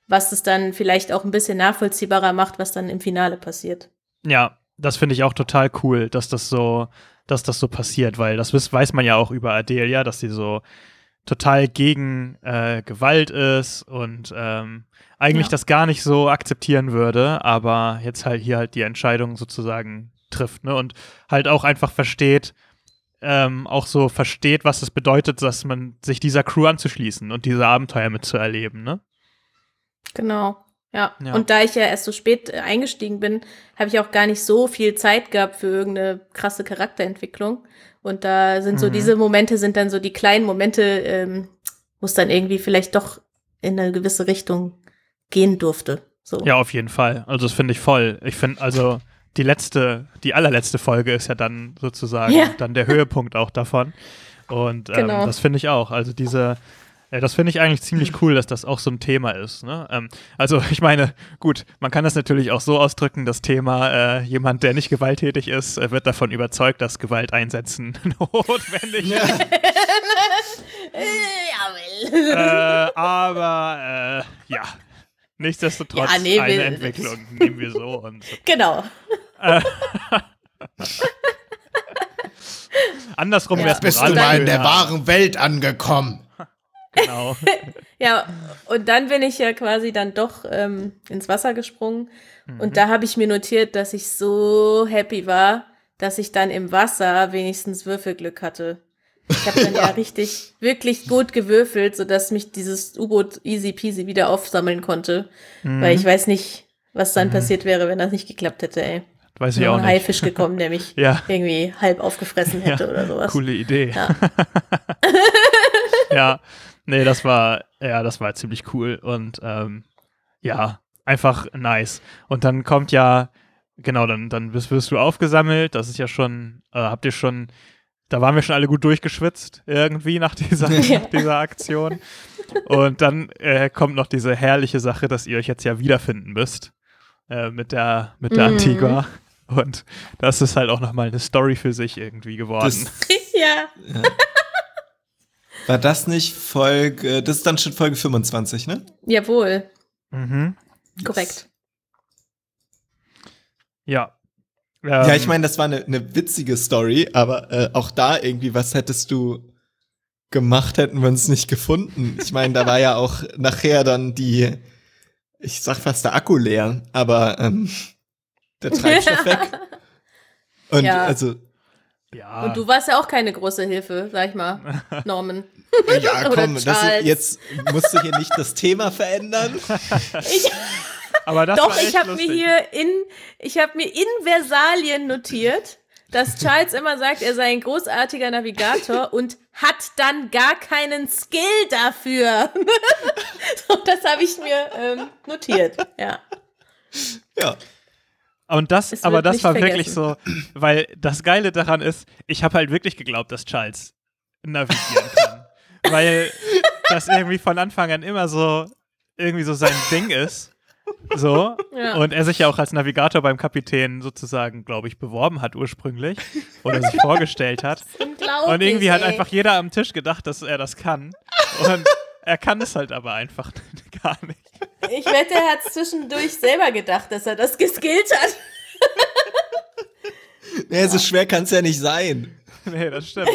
was es dann vielleicht auch ein bisschen nachvollziehbarer macht, was dann im Finale passiert. Ja, das finde ich auch total cool, dass das so, dass das so passiert, weil das weiß man ja auch über Adelia, dass sie so total gegen äh, Gewalt ist und ähm, eigentlich ja. das gar nicht so akzeptieren würde, aber jetzt halt hier halt die Entscheidung sozusagen trifft, ne? Und halt auch einfach versteht, ähm, auch so versteht, was es bedeutet, dass man sich dieser Crew anzuschließen und diese Abenteuer mitzuerleben, ne? Genau. Ja. ja. Und da ich ja erst so spät äh, eingestiegen bin, habe ich auch gar nicht so viel Zeit gehabt für irgendeine krasse Charakterentwicklung. Und da sind mhm. so diese Momente, sind dann so die kleinen Momente, ähm, wo es dann irgendwie vielleicht doch in eine gewisse Richtung gehen durfte. So. Ja, auf jeden Fall. Also das finde ich voll. Ich finde, also die letzte, die allerletzte Folge ist ja dann sozusagen ja. dann der Höhepunkt auch davon. Und ähm, genau. das finde ich auch. Also diese, ja, das finde ich eigentlich ziemlich cool, dass das auch so ein Thema ist. Ne? Ähm, also ich meine, gut, man kann das natürlich auch so ausdrücken, das Thema, äh, jemand, der nicht gewalttätig ist, äh, wird davon überzeugt, dass Gewalt einsetzen notwendig ist. Ja. äh, aber äh, ja, nichtsdestotrotz ja, nee, eine Entwicklung nehmen wir so. Und so. Genau. Andersrum ja. wäre es Bist du mal in der wahren Welt angekommen? Genau. ja, und dann bin ich ja quasi dann doch ähm, ins Wasser gesprungen. Mhm. Und da habe ich mir notiert, dass ich so happy war, dass ich dann im Wasser wenigstens Würfelglück hatte. Ich habe dann ja. ja richtig, wirklich gut gewürfelt, sodass mich dieses U-Boot easy peasy wieder aufsammeln konnte. Mhm. Weil ich weiß nicht, was dann mhm. passiert wäre, wenn das nicht geklappt hätte, ey. Weiß ich auch ein nicht. Haifisch gekommen, der mich ja. irgendwie halb aufgefressen hätte ja, oder sowas. Coole Idee. Ja. ja. Nee, das war, ja, das war ziemlich cool und ähm, ja, einfach nice. Und dann kommt ja, genau, dann, dann wirst, wirst du aufgesammelt. Das ist ja schon, äh, habt ihr schon, da waren wir schon alle gut durchgeschwitzt irgendwie nach dieser, nach dieser Aktion. Und dann äh, kommt noch diese herrliche Sache, dass ihr euch jetzt ja wiederfinden müsst äh, mit der, mit der mm. Antigua. Und das ist halt auch nochmal eine Story für sich irgendwie geworden. Das, ja. ja. War das nicht Folge, das ist dann schon Folge 25, ne? Jawohl. Mhm. Korrekt. Ja. Ähm, ja, ich meine, das war eine, eine witzige Story, aber äh, auch da irgendwie, was hättest du gemacht, hätten wir uns nicht gefunden. Ich meine, da war ja auch nachher dann die, ich sag fast der Akku leer, aber ähm, der Treibstoff weg. Und ja. also ja. Und du warst ja auch keine große Hilfe, sag ich mal, Norman. Ja, komm, das, jetzt musst du hier nicht das Thema verändern. Ich, Aber das Doch, ich habe mir hier in, ich habe mir in Versalien notiert, dass Charles immer sagt, er sei ein großartiger Navigator und hat dann gar keinen Skill dafür. so, das habe ich mir ähm, notiert, ja. Ja. Und das, aber das war vergessen. wirklich so, weil das Geile daran ist, ich habe halt wirklich geglaubt, dass Charles navigieren kann. weil das irgendwie von Anfang an immer so, irgendwie so sein Ding ist. So. Ja. Und er sich ja auch als Navigator beim Kapitän sozusagen, glaube ich, beworben hat ursprünglich. Oder sich vorgestellt hat. Und irgendwie hat einfach jeder am Tisch gedacht, dass er das kann. Und er kann es halt aber einfach gar nicht. Ich wette, er hat zwischendurch selber gedacht, dass er das geskillt hat. Nee, so schwer kann es ja nicht sein. Nee, das stimmt.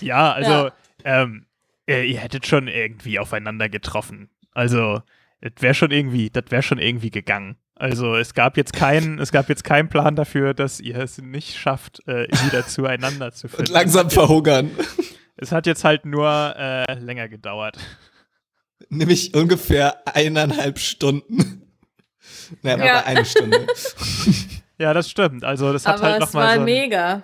ja, also, Ja. Ähm, äh, ihr hättet schon irgendwie aufeinander getroffen. Also, das wäre schon irgendwie, das wäre schon irgendwie gegangen. Also es gab jetzt keinen, es gab jetzt keinen Plan dafür, dass ihr es nicht schafft, äh, wieder zueinander zu Und finden. langsam verhungern. Es hat jetzt halt nur äh, länger gedauert. Nämlich ungefähr eineinhalb Stunden. Naja, Ja. aber eine Stunde. Ja, das stimmt. Also das hat Aber halt es nochmal war so ein, mega.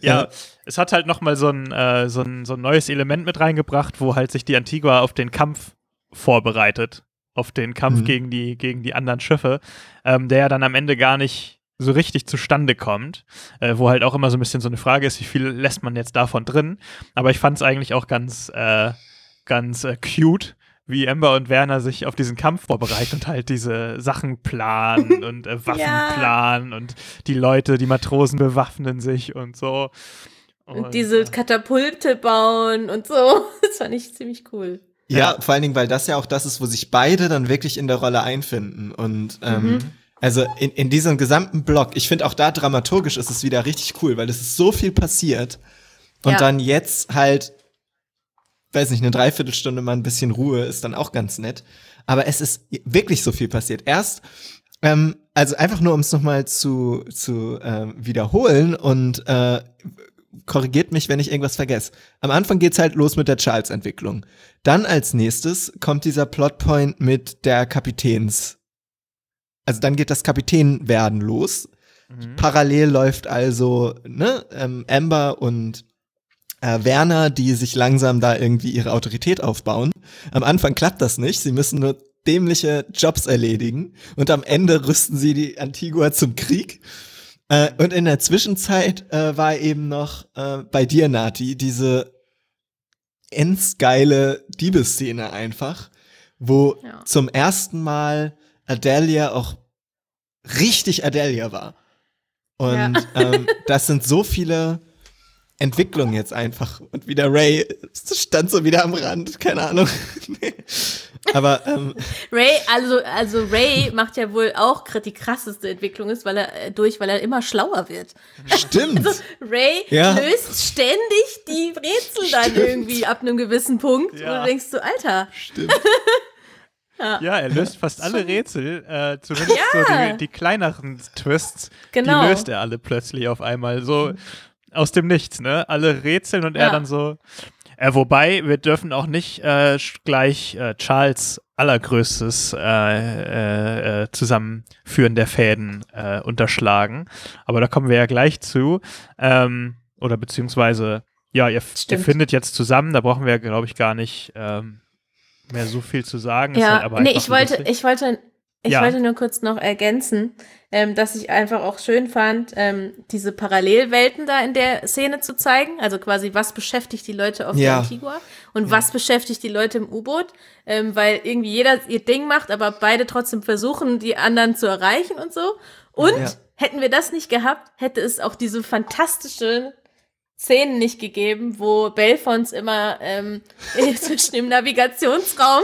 ja, es hat halt noch mal so ein, äh, so, ein, so ein neues Element mit reingebracht, wo halt sich die Antigua auf den Kampf vorbereitet. Auf den Kampf Mhm. gegen, die, gegen die anderen Schiffe, ähm, der ja dann am Ende gar nicht so richtig zustande kommt, äh, wo halt auch immer so ein bisschen so eine Frage ist, wie viel lässt man jetzt davon drin. Aber ich fand es eigentlich auch ganz, äh, ganz äh, cute, wie Ember und Werner sich auf diesen Kampf vorbereiten und halt diese Sachen planen und äh, Waffen Ja. planen und die Leute, die Matrosen bewaffnen sich und so. Und, diese äh, Katapulte bauen und so. Das fand ich ziemlich cool. Ja, vor allen Dingen, weil das ja auch das ist, wo sich beide dann wirklich in der Rolle einfinden. Und ähm, Mhm. also in, in diesem gesamten Block, ich finde auch da dramaturgisch ist es wieder richtig cool, weil es ist so viel passiert. Und Ja. dann jetzt halt, weiß nicht, eine Dreiviertelstunde mal ein bisschen Ruhe ist dann auch ganz nett. Aber es ist wirklich so viel passiert. Erst, ähm, also einfach nur, um es nochmal zu, zu ähm, wiederholen und äh, korrigiert mich, wenn ich irgendwas vergesse. Am Anfang geht's halt los mit der Charles-Entwicklung. Dann als nächstes kommt dieser Plotpoint mit der Kapitäns. Also dann geht das Kapitänwerden los. mhm. Parallel läuft also ne, ähm, Amber und äh, Werner, die sich langsam da irgendwie ihre Autorität aufbauen. Am Anfang klappt das nicht. Sie müssen nur dämliche Jobs erledigen und am Ende rüsten sie die Antigua zum Krieg. Äh, und in der Zwischenzeit äh, war eben noch äh, bei dir, Nati, diese endsgeile Diebesszene einfach, wo Ja. zum ersten Mal Adelia auch richtig Adelia war. Und Ja. ähm, das sind so viele Entwicklungen jetzt einfach. Und wieder Ray stand so wieder am Rand, keine Ahnung. Nee. Aber ähm, Ray, also, also Ray macht ja wohl auch kr- die krasseste Entwicklung ist, weil er äh, durch, weil er immer schlauer wird. stimmt. Ray Ja. löst ständig die Rätsel dann Stimmt. irgendwie ab einem gewissen Punkt. Ja. Und du denkst so, Alter, Stimmt. Ja, er löst fast alle Rätsel, äh, zumindest so Ja. die, die kleineren Twists, Genau. die löst er alle plötzlich auf einmal, so aus dem Nichts, ne? Alle rätseln und er Ja. dann so. Äh, wobei, wir dürfen auch nicht äh, gleich äh, Charles allergrößtes äh, äh, äh, Zusammenführen der Fäden unterschlagen. Aber da kommen wir ja gleich zu. Ähm, oder beziehungsweise, ja, ihr, ihr findet jetzt zusammen, da brauchen wir, glaube ich, gar nicht ähm, mehr so viel zu sagen. Ja, halt aber nee, ich wollte, lustig. ich wollte, ich Ja. wollte nur kurz noch ergänzen, ähm, dass ich einfach auch schön fand, ähm, diese Parallelwelten da in der Szene zu zeigen. Also quasi, was beschäftigt die Leute auf Ja. der Antigua und was beschäftigt die Leute im U-Boot, ähm, weil irgendwie jeder ihr Ding macht, aber beide trotzdem versuchen, die anderen zu erreichen und so. Und Ja. hätten wir das nicht gehabt, hätte es auch diese fantastische Szenen nicht gegeben, wo Belfons immer ähm, zwischen dem Navigationsraum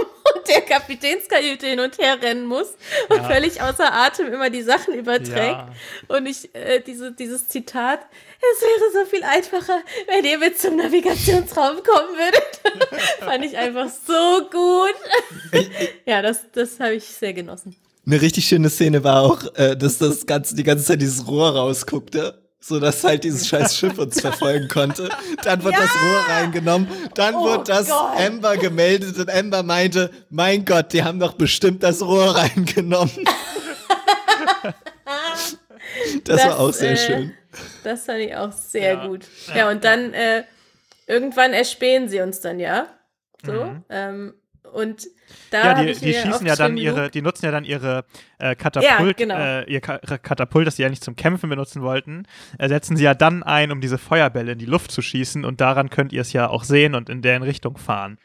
der Kapitänskajüte hin und her rennen muss und Ja. völlig außer Atem immer die Sachen überträgt. Ja. Und ich, äh, diese, dieses Zitat, es wäre so viel einfacher, wenn ihr mit zum Navigationsraum kommen würdet. Fand ich einfach so gut. ja, das, das habe ich sehr genossen. Eine richtig schöne Szene war auch, äh, dass das ganze, die ganze Zeit dieses Rohr rausguckte. So dass halt dieses scheiß Schiff uns verfolgen konnte. Dann wird das Rohr reingenommen. Dann Oh wird das Gott. Amber gemeldet und Amber meinte, mein Gott, die haben doch bestimmt das Rohr reingenommen. das, Das, war auch sehr äh, schön. Das fand ich auch sehr Ja. gut. Ja, und dann äh, irgendwann erspähen sie uns dann ja. So. Mhm. Ähm, und da Ja, die, die schießen ja dann ihre, die nutzen ja dann ihre äh, Katapult, Ja, genau. äh, ihr Ka Katapult, das sie ja nicht zum Kämpfen benutzen wollten, äh, setzen sie ja dann ein, um diese Feuerbälle in die Luft zu schießen und daran könnt ihr es ja auch sehen und in deren Richtung fahren.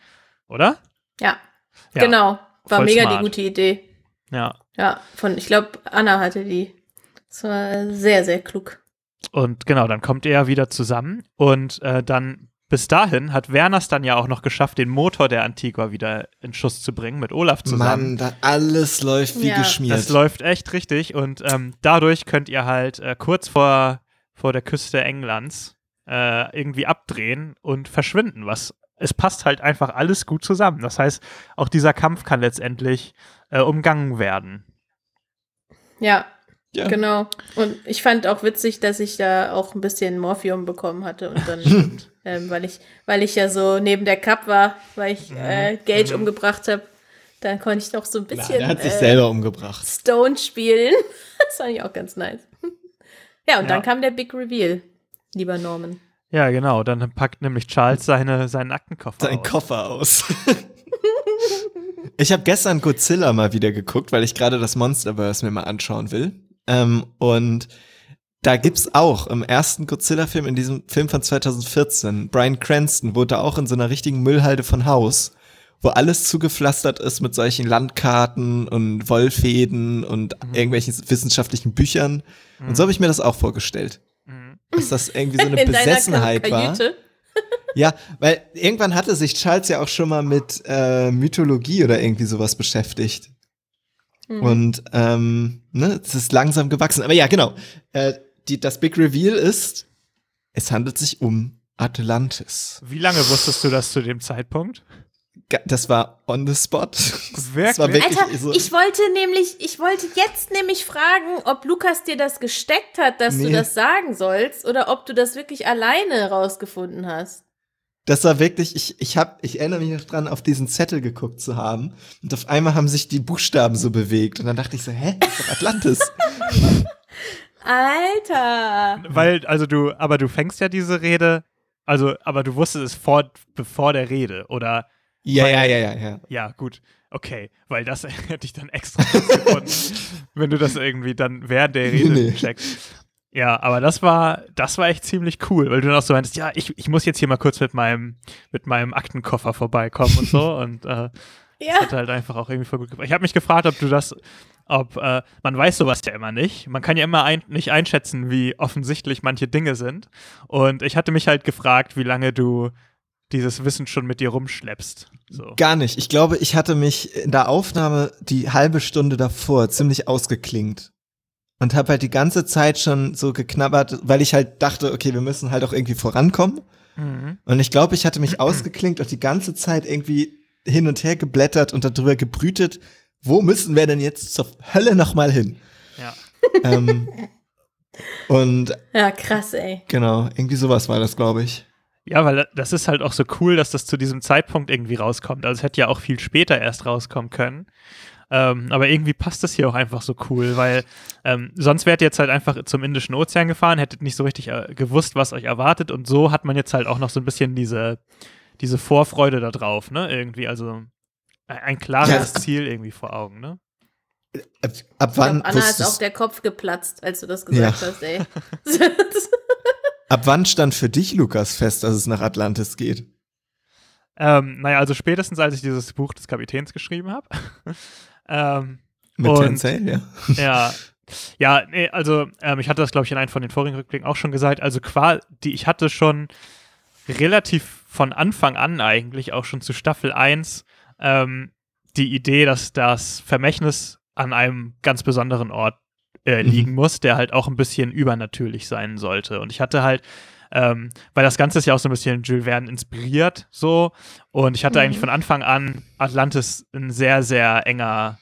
Oder? Ja, Ja. genau. War mega smart. die gute Idee. Ja. Ja, von, ich glaube, Anna hatte die. Das war sehr, sehr klug. Und genau, dann kommt ihr ja wieder zusammen und äh, dann bis dahin hat Werners dann ja auch noch geschafft, den Motor der Antigua wieder in Schuss zu bringen mit Olaf zusammen. Mann, da alles läuft wie Ja. geschmiert. Das läuft echt richtig und ähm, dadurch könnt ihr halt äh, kurz vor, vor der Küste Englands äh, irgendwie abdrehen und verschwinden, was es passt halt einfach alles gut zusammen. Das heißt, auch dieser Kampf kann letztendlich äh, umgangen werden. Ja, Ja. genau. Und ich fand auch witzig, dass ich da auch ein bisschen Morphium bekommen hatte und dann, ähm, weil ich, weil ich ja so neben der Cup war, weil ich äh, Gage umgebracht habe, dann konnte ich noch so ein Na, bisschen der hat sich äh, selber umgebracht. Stone spielen. das fand ich auch ganz nice. Ja, und Ja. dann kam der Big Reveal, lieber Norman. Ja, genau. Dann packt nämlich Charles seine, seinen Aktenkoffer Sein aus. Koffer aus. ich habe gestern Godzilla mal wieder geguckt, weil ich gerade das Monsterverse mir mal anschauen will. Ähm, und da gibt's auch im ersten Godzilla-Film, in diesem Film von 2014, Brian Cranston wurde auch in so einer richtigen Müllhalde von Haus, wo alles zugepflastert ist mit solchen Landkarten und Wollfäden und irgendwelchen wissenschaftlichen Büchern. Und so habe ich mir das auch vorgestellt. Mhm. Dass das irgendwie so eine In Besessenheit war. Ja, weil irgendwann hatte sich Charles ja auch schon mal mit äh, Mythologie oder irgendwie sowas beschäftigt. Mhm. Und ähm, ne, es ist langsam gewachsen. Aber ja, genau. Äh, die, das Big Reveal ist, es handelt sich um Atlantis. Wie lange wusstest du das zu dem Zeitpunkt? Das war on the spot. Das Wirklich? war wirklich Alter, so. ich wollte nämlich, ich wollte jetzt nämlich fragen, ob Lukas dir das gesteckt hat, dass du Nee. das sagen sollst, oder ob du das wirklich alleine rausgefunden hast. Das war wirklich, ich, ich hab, ich erinnere mich noch dran, auf diesen Zettel geguckt zu haben. Und auf einmal haben sich die Buchstaben so bewegt. Und dann dachte ich so, hä? Das ist doch Atlantis. Alter! Weil, also du, aber du fängst ja diese Rede, also, aber du wusstest es vor, bevor der Rede, oder? ja, ja, ja, ja, ja. Ja, gut. Okay, weil das hätte ich dann extra gefunden, wenn du das irgendwie dann während der Rede Nee. checkst. Ja, aber das war, das war echt ziemlich cool, weil du dann auch so meintest, ja, ich, ich muss jetzt hier mal kurz mit meinem, mit meinem Aktenkoffer vorbeikommen und so und äh, Ja, hat halt einfach auch irgendwie voll gut gebracht. Ich habe mich gefragt, ob du das, ob, äh, man weiß sowas ja immer nicht. Man kann ja immer ein, nicht einschätzen, wie offensichtlich manche Dinge sind. Und ich hatte mich halt gefragt, wie lange du dieses Wissen schon mit dir rumschleppst. So. Gar nicht. Ich glaube, ich hatte mich in der Aufnahme die halbe Stunde davor ziemlich ausgeklingt. Und habe halt die ganze Zeit schon so geknabbert, weil ich halt dachte, okay, wir müssen halt auch irgendwie vorankommen. Mhm. Und ich glaube, ich hatte mich ausgeklinkt und die ganze Zeit irgendwie hin und her geblättert und darüber gebrütet, wo müssen wir denn jetzt zur Hölle nochmal hin? Ja. ähm, und ja, krass, ey. genau, irgendwie sowas war das, glaube ich. Ja, weil das ist halt auch so cool, dass das zu diesem Zeitpunkt irgendwie rauskommt. Also es hätte ja auch viel später erst rauskommen können. Ähm, aber irgendwie passt das hier auch einfach so cool, weil ähm, sonst wärt ihr jetzt halt einfach zum Indischen Ozean gefahren, hättet nicht so richtig äh, gewusst, was euch erwartet. Und so hat man jetzt halt auch noch so ein bisschen diese, diese Vorfreude da drauf, ne? Irgendwie, also ein, ein klares Ja. Ziel irgendwie vor Augen, ne? Ab, ab Ich wann glaub, Anna ist auch der Kopf geplatzt, als du das gesagt Ja. hast, ey. ab wann stand für dich, Lukas, fest, dass es nach Atlantis geht? Ähm, naja, also spätestens als ich dieses Buch des Kapitäns geschrieben habe. ähm, Mit Und- Tensei, ja. Ja. Ja, nee, also ähm, ich hatte das, glaube ich, in einem von den vorigen Rückblicken auch schon gesagt. Also quasi, ich hatte schon relativ von Anfang an eigentlich, auch schon zu Staffel 1, ähm, die Idee, dass das Vermächtnis an einem ganz besonderen Ort äh, Mhm. liegen muss, der halt auch ein bisschen übernatürlich sein sollte. Und ich hatte halt, ähm, weil das Ganze ist ja auch so ein bisschen Jules Verne inspiriert, so. Und ich hatte Mhm. eigentlich von Anfang an Atlantis ein sehr, sehr enger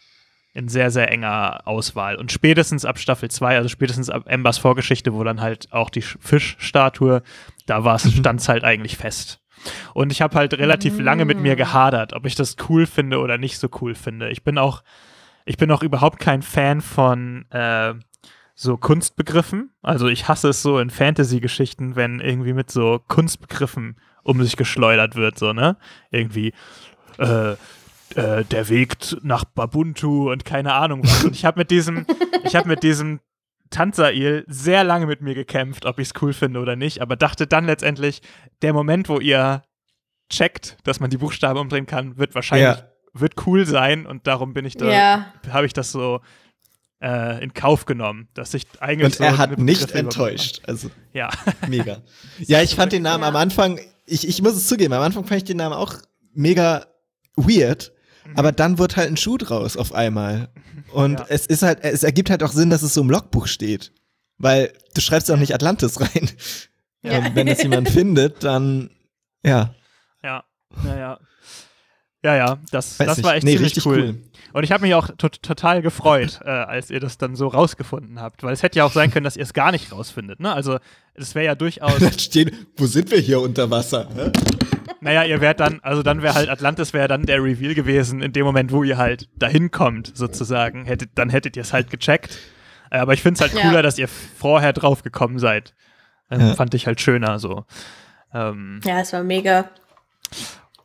in sehr, sehr enger Auswahl. Und spätestens ab Staffel 2, also spätestens ab Embers Vorgeschichte, wo dann halt auch die Sch- Fischstatue, da war es, stand es halt eigentlich fest. Und ich habe halt relativ lange mit mir gehadert, ob ich das cool finde oder nicht so cool finde. Ich bin auch, ich bin auch überhaupt kein Fan von äh, so Kunstbegriffen. Also ich hasse es so in Fantasy-Geschichten, wenn irgendwie mit so Kunstbegriffen um sich geschleudert wird, so, ne? Irgendwie, äh, äh, der Weg nach Babuntu und keine Ahnung was. Und ich habe mit diesem, ich habe mit diesem Tanzail sehr lange mit mir gekämpft, ob ich es cool finde oder nicht, aber dachte dann letztendlich, der Moment, wo ihr checkt, dass man die Buchstaben umdrehen kann, wird wahrscheinlich Ja. wird cool sein und darum bin ich da, Ja. habe ich das so äh, in Kauf genommen, dass ich eigentlich Und so er hat nicht enttäuscht. Also. Ja. mega. Ja, ich fand den Namen Ja. am Anfang, ich, ich muss es zugeben, am Anfang fand ich den Namen auch mega weird. Mhm. Aber dann wird halt ein Schuh draus auf einmal. Und Ja. es ist halt, es ergibt halt auch Sinn, dass es so im Logbuch steht. Weil du schreibst auch nicht Atlantis rein. Ja. Und wenn das jemand findet, dann, ja, Ja, ja, ja. Ja, ja, das, weiß das nicht. war echt nee, richtig cool. cool. Und ich habe mich auch to total gefreut, äh, als ihr das dann so rausgefunden habt. Weil es hätte ja auch sein können, dass ihr es gar nicht rausfindet. Ne? Also, es wäre ja durchaus, stehen, wo sind wir hier unter Wasser? Hä? naja, ihr wärt dann, also dann wäre halt Atlantis wäre dann der Reveal gewesen, in dem Moment, wo ihr halt dahin kommt, sozusagen. Hättet, dann hättet ihr es halt gecheckt. Äh, aber ich finde es halt Ja. cooler, dass ihr vorher drauf gekommen seid. Ähm, Ja. Fand ich halt schöner so. Ähm, Ja, es war mega.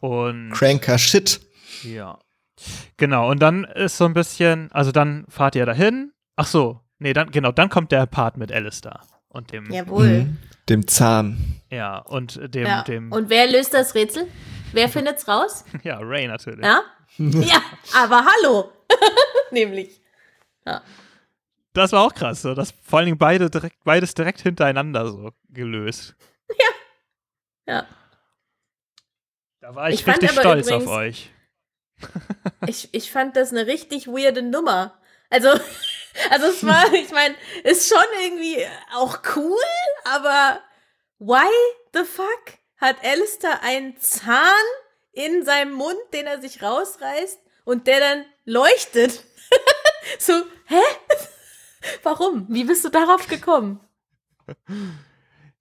und Cranker Shit. Ja. Genau, und dann ist so ein bisschen, also dann fahrt ihr dahin. Ach so, nee, dann, genau, dann kommt der Part mit Alistair und dem, ja, Jawohl. Mhm. Dem Zahn. und dem, Ja. dem, Und wer löst das Rätsel? Wer findet's raus? ja, Ray natürlich. Ja? ja, aber hallo. Nämlich. Das war auch krass, so, dass vor allen Dingen beide direkt, beides direkt hintereinander so gelöst. Ja. Da war ich, Ich richtig stolz übrigens- auf euch. Ich, ich fand das eine richtig weirde Nummer. Also, also es war, ich meine, ist schon irgendwie auch cool, aber why the fuck hat Alistair einen Zahn in seinem Mund, den er sich rausreißt und der dann leuchtet? so, hä? Warum? Wie bist du darauf gekommen?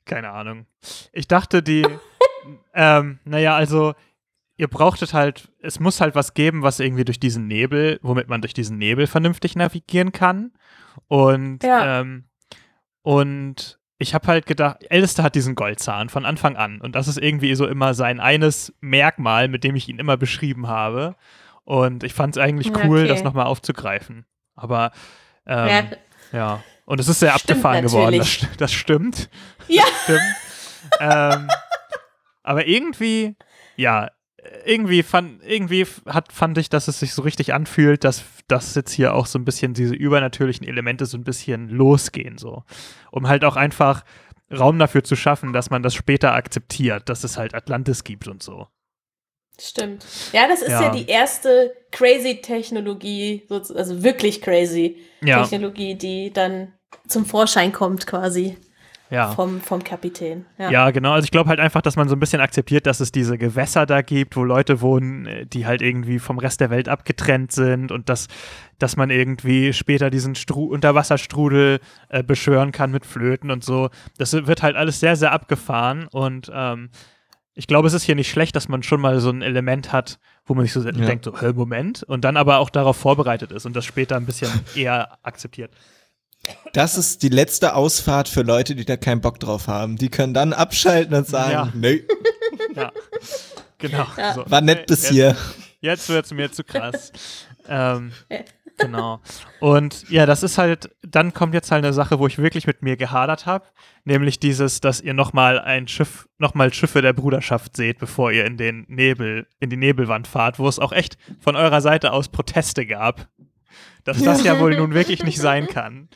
Keine Ahnung. Ich dachte, die, ähm, naja, also, ihr brauchtet halt, es muss halt was geben, was irgendwie durch diesen Nebel, womit man durch diesen Nebel vernünftig navigieren kann. Und, Ja. ähm, und ich habe halt gedacht, Alistair hat diesen Goldzahn von Anfang an. Und das ist irgendwie so immer sein eines Merkmal, mit dem ich ihn immer beschrieben habe. Und ich fand es eigentlich cool, okay. das nochmal aufzugreifen. Aber, ähm, Ja. ja. Und es ist sehr Stimmt abgefahren geworden, das, natürlich. das stimmt. Ja. Das stimmt. ähm, aber irgendwie, ja, irgendwie fand, irgendwie hat, fand ich, dass es sich so richtig anfühlt, dass, dass jetzt hier auch so ein bisschen diese übernatürlichen Elemente so ein bisschen losgehen, so. Um halt auch einfach Raum dafür zu schaffen, dass man das später akzeptiert, dass es halt Atlantis gibt und so. Stimmt. Ja, das ist ja, Ja. die erste crazy Technologie, also wirklich crazy Ja, Technologie, die dann zum Vorschein kommt quasi ja. vom, vom Kapitän. Ja. Ja, genau. Also ich glaube halt einfach, dass man so ein bisschen akzeptiert, dass es diese Gewässer da gibt, wo Leute wohnen, äh, die halt irgendwie vom Rest der Welt abgetrennt sind und dass, dass man irgendwie später diesen Stru Unterwasserstrudel äh, beschwören kann mit Flöten und so. Das wird halt alles sehr, sehr abgefahren und ähm, ich glaube, es ist hier nicht schlecht, dass man schon mal so ein Element hat, wo man sich so denkt, so, Moment, und dann aber auch darauf vorbereitet ist und das später ein bisschen eher akzeptiert. Das ist die letzte Ausfahrt für Leute, die da keinen Bock drauf haben. Die können dann abschalten und sagen, Ja. nee, Ja. Genau. Ja. So. war nett bis Jetzt- hier. Jetzt wird es mir zu krass. ähm, genau. Und ja, das ist halt, dann kommt jetzt halt eine Sache, wo ich wirklich mit mir gehadert habe, nämlich dieses, dass ihr nochmal ein Schiff, nochmal Schiffe der Bruderschaft seht, bevor ihr in den Nebel, in die Nebelwand fahrt, wo es auch echt von eurer Seite aus Proteste gab, dass das ja wohl nun wirklich nicht sein kann.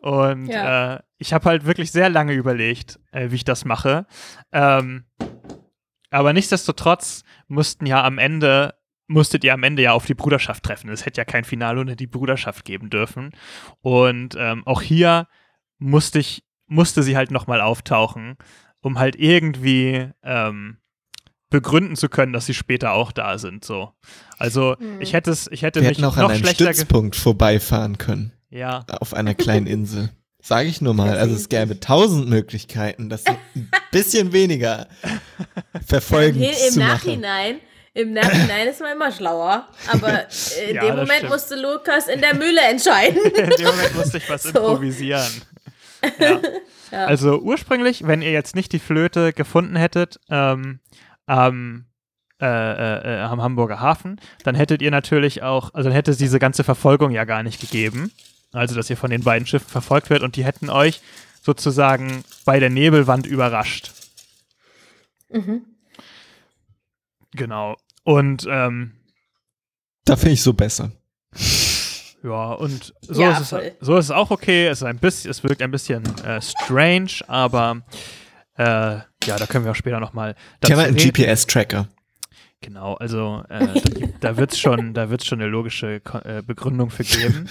Und Ja. äh, ich habe halt wirklich sehr lange überlegt, äh, wie ich das mache. Ähm, aber nichtsdestotrotz mussten ja am Ende, musstet ihr am Ende ja auf die Bruderschaft treffen. Es hätte ja kein Finale ohne die Bruderschaft geben dürfen. Und ähm, auch hier musste ich, musste sie halt nochmal auftauchen, um halt irgendwie ähm, begründen zu können, dass sie später auch da sind. So. Also Hm. ich hätte es, ich hätte Wir mich noch an einem Stützpunkt vorbeifahren können. Ja. Auf einer kleinen Insel. Sage ich nur mal. Also es gäbe tausend Möglichkeiten, das ein bisschen weniger verfolgen Im zu machen. Nachhinein, im Nachhinein ist man immer schlauer. Aber in Ja, dem Moment stimmt. musste Lukas in der Mühle entscheiden. In dem Moment musste ich was So. improvisieren. Ja. Ja. Also ursprünglich, wenn ihr jetzt nicht die Flöte gefunden hättet ähm, am, äh, äh, äh, am Hamburger Hafen, dann hättet ihr natürlich auch, also dann hätte es diese ganze Verfolgung ja gar nicht gegeben. Also, dass ihr von den beiden Schiffen verfolgt werdet und die hätten euch sozusagen bei der Nebelwand überrascht. Mhm. Genau. Und ähm, Da finde ich so besser. Ja, und so, Ja, ist, es, so ist es auch okay. Es, ist ein bisschen, es wirkt ein bisschen äh, strange, aber äh, ja, da können wir auch später nochmal Ich habe einen GPS-Tracker. Genau, also äh, da, da wird es schon, da wird's schon eine logische Ko äh, Begründung für geben.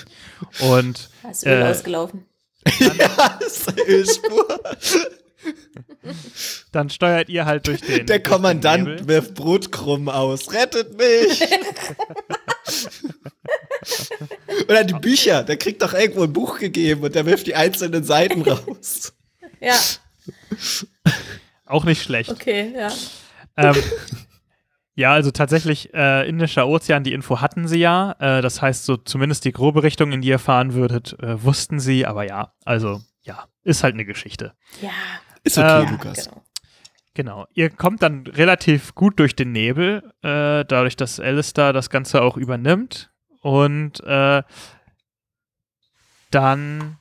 Und Da ist Öl Äh, ausgelaufen. ja, das ist Ölspur. dann steuert ihr halt durch den. Der durch den Kommandant Nebel. wirft Brotkrumen aus. Rettet mich! Oder die Bücher. Der kriegt doch irgendwo ein Buch gegeben und der wirft die einzelnen Seiten raus. Ja, Auch nicht schlecht. okay, ja. ähm, ja, also tatsächlich äh, Indischer Ozean, die Info hatten sie ja. Äh, das heißt, so zumindest die grobe Richtung, in die ihr fahren würdet, äh, wussten sie. Aber ja, also ja, ist halt eine Geschichte. Ja, Ist okay, Ähm, Lukas. genau. Genau. Ihr kommt dann relativ gut durch den Nebel, äh, dadurch, dass Alistair das Ganze auch übernimmt. Und äh, dann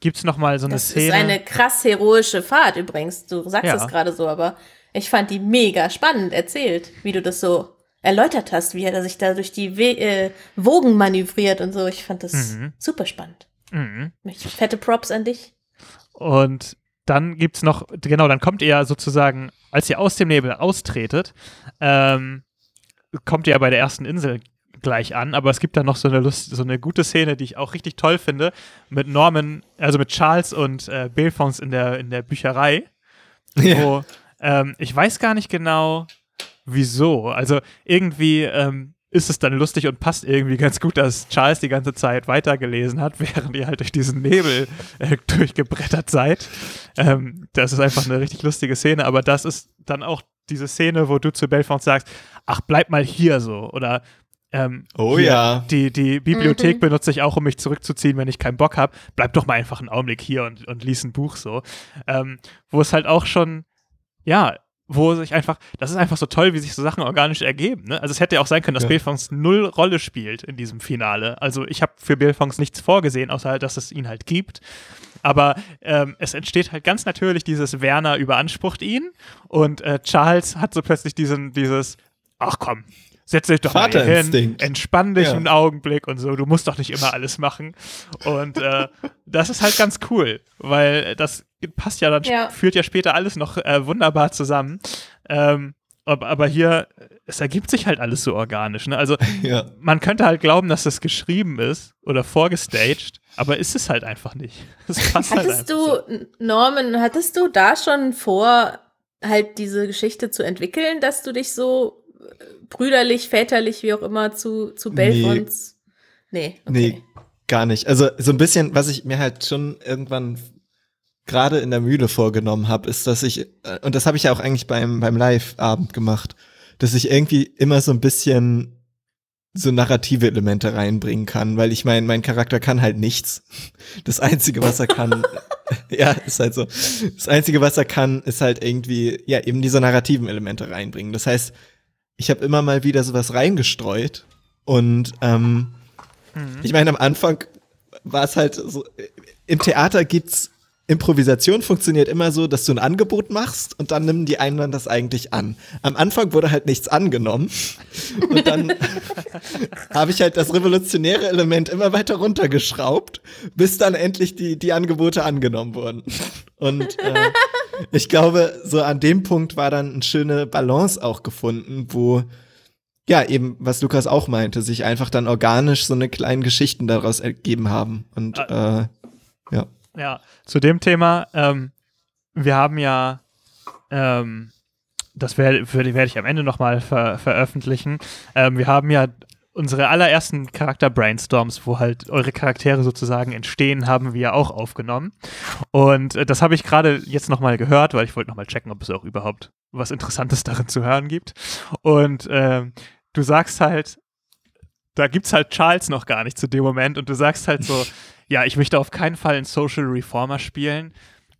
gibt es nochmal so eine Das Szene. ist eine krass heroische Fahrt übrigens. Du sagst Ja. es gerade so, aber ich fand die mega spannend erzählt, wie du das so erläutert hast, wie er sich da durch die We äh, Wogen manövriert und so. Ich fand das Mhm. super spannend. Mhm. Fette Props an dich. Und dann gibt es noch, genau, dann kommt ihr sozusagen, als ihr aus dem Nebel austretet, ähm, kommt ihr bei der ersten Insel gleich an, aber es gibt dann noch so eine Lust, so eine gute Szene, die ich auch richtig toll finde, mit Norman, also mit Charles und äh, Belfons in der, in der Bücherei, wo ähm, ich weiß gar nicht genau, wieso. Also irgendwie ähm, ist es dann lustig und passt irgendwie ganz gut, dass Charles die ganze Zeit weitergelesen hat, während ihr halt durch diesen Nebel äh, durchgebrettert seid. Ähm, das ist einfach eine richtig lustige Szene, aber das ist dann auch diese Szene, wo du zu Belfont sagst, ach, bleib mal hier so. Oder ähm, Oh hier, ja. Die, die Bibliothek Mhm. benutze ich auch, um mich zurückzuziehen, wenn ich keinen Bock habe. Bleib doch mal einfach einen Augenblick hier und, und lies ein Buch so. Ähm, wo es halt auch schon, ja, wo sich einfach, das ist einfach so toll, wie sich so Sachen organisch ergeben. Ne? Also es hätte ja auch sein können, dass Ja. Belfons null Rolle spielt in diesem Finale. Also ich habe für Belfons nichts vorgesehen, außer halt, dass es ihn halt gibt. Aber ähm, es entsteht halt ganz natürlich dieses Werner überansprucht ihn und äh, Charles hat so plötzlich diesen, dieses, ach komm, setz dich doch mal hin, entspann dich Ja. einen Augenblick und so, du musst doch nicht immer alles machen. Und äh, das ist halt ganz cool, weil das passt ja dann, Ja. führt ja später alles noch äh, wunderbar zusammen. Ähm, aber, aber hier, es ergibt sich halt alles so organisch. Ne? Also Ja. man könnte halt glauben, dass das geschrieben ist oder vorgestaged, aber ist es halt einfach nicht. Es passt halt Hattest einfach du, Norman, hattest du da schon vor, halt diese Geschichte zu entwickeln, dass du dich so brüderlich, väterlich, wie auch immer, zu, zu Nee. Belfons. Nee. okay. Nee, gar nicht. Also so ein bisschen, was ich mir halt schon irgendwann gerade in der Mühle vorgenommen habe, ist, dass ich, äh, und das habe ich ja auch eigentlich beim, beim Live-Abend gemacht, dass ich irgendwie immer so ein bisschen so narrative Elemente reinbringen kann, weil ich meine, mein Charakter kann halt nichts. Das Einzige, was er kann, ja, ist halt so. Das Einzige, was er kann, ist halt irgendwie, ja, eben diese narrativen Elemente reinbringen. Das heißt, ich habe immer mal wieder sowas reingestreut und ähm, ich meine, am Anfang war es halt so, im Theater gibt's Improvisation funktioniert immer so, dass du ein Angebot machst und dann nehmen die anderen das eigentlich an. Am Anfang wurde halt nichts angenommen und dann habe ich halt das revolutionäre Element immer weiter runtergeschraubt, bis dann endlich die, die Angebote angenommen wurden. Und äh, ich glaube, so an dem Punkt war dann eine schöne Balance auch gefunden, wo ja, eben, was Lukas auch meinte, sich einfach dann organisch so eine kleinen Geschichten daraus ergeben haben. Und äh, ja. Ja, zu dem Thema, ähm, wir haben ja, ähm, das werde werd ich am Ende nochmal ver veröffentlichen, ähm, wir haben ja unsere allerersten Charakter-Brainstorms, wo halt eure Charaktere sozusagen entstehen, haben wir auch aufgenommen. Und äh, das habe ich gerade jetzt nochmal gehört, weil ich wollte nochmal checken, ob es auch überhaupt was Interessantes darin zu hören gibt. Und ähm, du sagst halt, da gibt's halt Charles noch gar nicht zu dem Moment und du sagst halt so, ja, ich möchte auf keinen Fall einen Social Reformer spielen,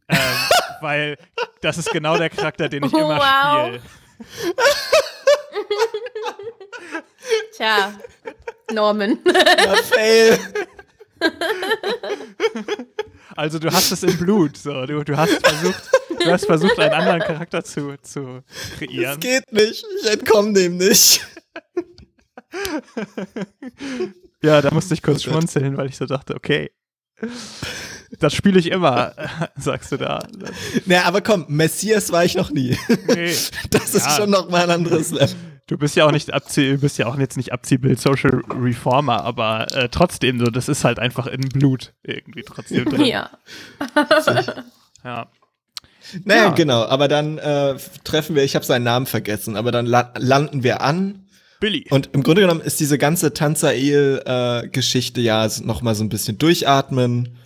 ähm, weil das ist genau der Charakter, den ich immer Wow. spiele. Tja, Norman. ja fail. Also du hast es im Blut, so du, du hast versucht, du hast versucht, einen anderen Charakter zu, zu Das kreieren. geht nicht. Ich entkomme dem nicht. Ja, da musste ich kurz schmunzeln, weil ich so dachte, okay. Das spiele ich immer, sagst du da. Naja, aber komm, Messias war ich noch nie. Nee. Das ist Ja. schon noch mal ein anderes Level. Du bist ja auch nicht Abzieh, du bist ja auch jetzt nicht Abziehbild Social Reformer, aber äh, trotzdem so, das ist halt einfach in Blut irgendwie trotzdem drin. Ja. ja. Naja, Ja. genau, aber dann äh, treffen wir, ich habe seinen Namen vergessen, aber dann la landen wir an Billy. und im Grunde genommen ist diese ganze Tanzael-Geschichte ja s- noch mal so ein bisschen durchatmen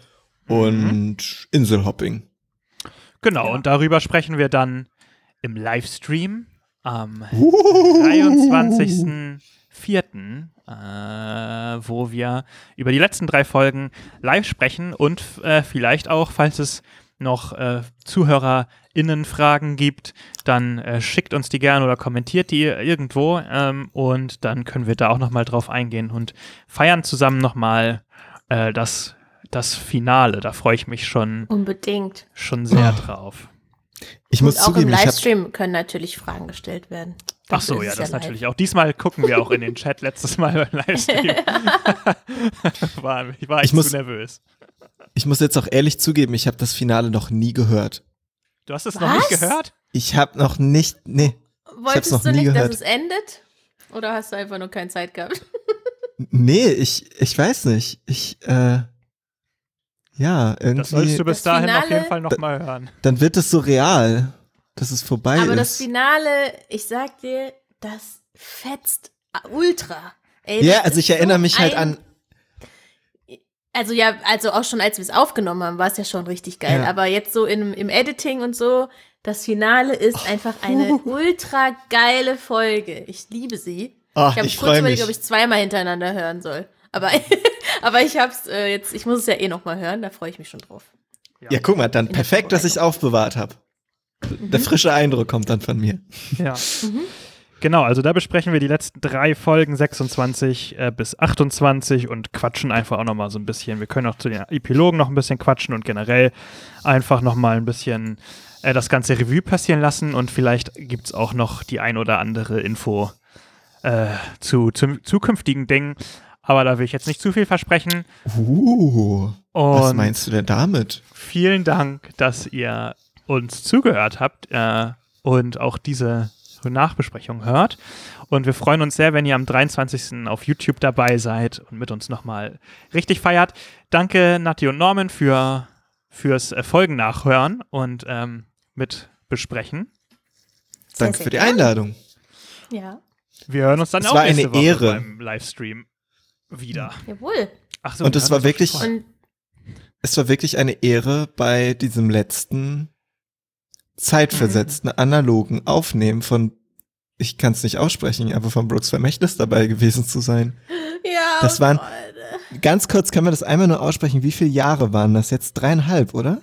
und Inselhopping. Genau, und darüber sprechen wir dann im Livestream am Uh. 23.04., äh, wo wir über die letzten drei Folgen live sprechen und äh, vielleicht auch, falls es noch äh, ZuhörerInnen-Fragen gibt, dann äh, schickt uns die gerne oder kommentiert die irgendwo ähm, und dann können wir da auch nochmal drauf eingehen und feiern zusammen nochmal äh, das, das Finale. Da freue ich mich schon, Unbedingt. schon sehr Oh. drauf. Ich Und muss auch zugeben, im ich habe Livestream können natürlich Fragen gestellt werden. Ach so, ja, das live. natürlich auch. Diesmal gucken wir auch in den Chat. Letztes Mal beim Livestream war, ich war Ich echt muss- zu nervös. ich muss jetzt auch ehrlich zugeben, ich habe das Finale noch nie gehört. Du hast es noch nicht gehört? Ich habe noch nicht, nee, Wolltest noch du nie nicht, gehört. dass es endet? Oder hast du einfach nur keine Zeit gehabt? nee, ich ich weiß nicht. Ich äh ja, Das solltest irgendwie du bis Das dahin auf Finale- jeden Fall nochmal hören. dann wird es so real, dass es vorbei Aber ist. das Finale, ich sag dir, das fetzt ultra. Ey, ja, also ich erinnere so mich halt ein- an Also ja, also auch schon als wir es aufgenommen haben, war es ja schon richtig geil. Ja. Aber jetzt so im, im Editing und so, das Finale ist einfach eine ultra geile Folge. Ich liebe sie. Ach, ich habe kurz überlegt, ob ich zweimal hintereinander hören soll. Aber, aber ich hab's äh, jetzt, ich muss es ja eh noch mal hören, da freue ich mich schon drauf. Ja, guck mal, dann perfekt, dass ich es aufbewahrt habe. Der frische Eindruck kommt dann von mir. Ja. Genau, also da besprechen wir die letzten drei Folgen, 26 äh, bis 28 und quatschen einfach auch nochmal so ein bisschen. Wir können auch zu den Epilogen noch ein bisschen quatschen und generell einfach nochmal ein bisschen äh, das ganze Revue passieren lassen und vielleicht gibt es auch noch die ein oder andere Info äh, zu, zu zukünftigen Dingen. Aber da will ich jetzt nicht zu viel versprechen. Uh, was Und meinst du denn damit? vielen Dank, dass ihr uns zugehört habt äh, und auch diese Nachbesprechung hört. Und wir freuen uns sehr, wenn ihr am 23. auf YouTube dabei seid und mit uns nochmal richtig feiert. Danke, Nati und Norman, für, fürs Folgen nachhören und ähm, mit besprechen. Danke für die. Einladung. Ja, Wir hören uns dann Es auch war nächste eine Woche Ehre. beim Livestream wieder. jawohl. Ach so, Und es war wirklich- Es war wirklich eine Ehre, bei diesem letzten zeitversetzten analogen Aufnehmen von, ich kann es nicht aussprechen, aber von Brooks Vermächtnis dabei gewesen zu sein. ja, Das waren- Freunde. Ganz kurz, kann man das einmal nur aussprechen? Wie viele Jahre waren das jetzt? Dreieinhalb, oder?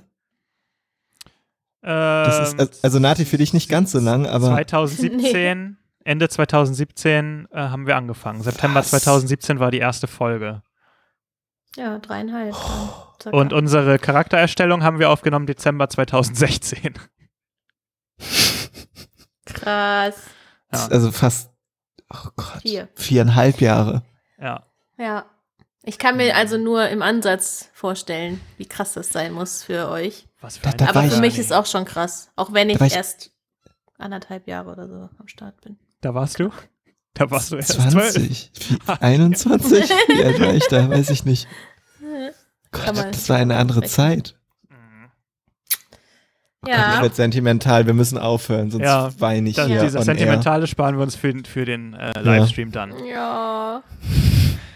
Das Ähm, ist, also Nati, für dich nicht ganz so lang, aber 2017, Ende 2017 äh, haben wir angefangen. September Was? 2017 war die erste Folge. Ja, dreieinhalb. dann, circa. Und unsere Charaktererstellung haben wir aufgenommen Dezember 2016. Krass. Ja. also fast, oh Gott, Vier. viereinhalb Jahre. Ja. Ja. Ich kann mir also nur im Ansatz vorstellen, wie krass das sein muss für euch. Was für Da- eine da Aber für mich ist auch schon krass. Auch wenn ich, ich- erst anderthalb Jahre oder so am Start bin. Da warst du? Da warst du erst zwölf. 20, wie- 21? Wie alt war ich da? Weiß ich nicht. Gott, das war eine andere. Zeit. Mhm. Ich Ja. werde sentimental, wir müssen aufhören, sonst Ja, weine ich Das, hier Dieser on air. Sentimentale sparen wir uns für, für den äh, Livestream dann. Ja.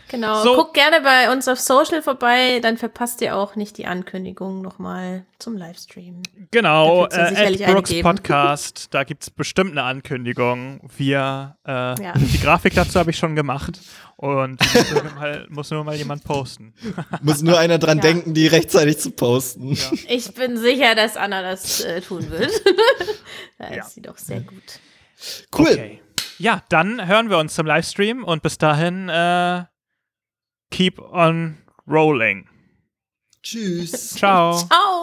Genau. So. Guckt gerne bei uns auf Social vorbei, dann verpasst ihr auch nicht die Ankündigung nochmal zum Livestream. Genau, äh, Brooks. Podcast, da gibt es bestimmt eine Ankündigung. Wir, äh, Ja. die Grafik dazu habe ich schon gemacht und muss, nur mal, muss nur mal jemand posten. Muss nur einer dran Ja. denken, die rechtzeitig zu posten. Ja. Ich bin sicher, dass Anna das äh, tun wird. da Ja. ist sie doch sehr gut. Cool. Okay. Ja, dann hören wir uns zum Livestream und bis dahin äh, keep on rolling. Tschüss. Ciao. Ciao.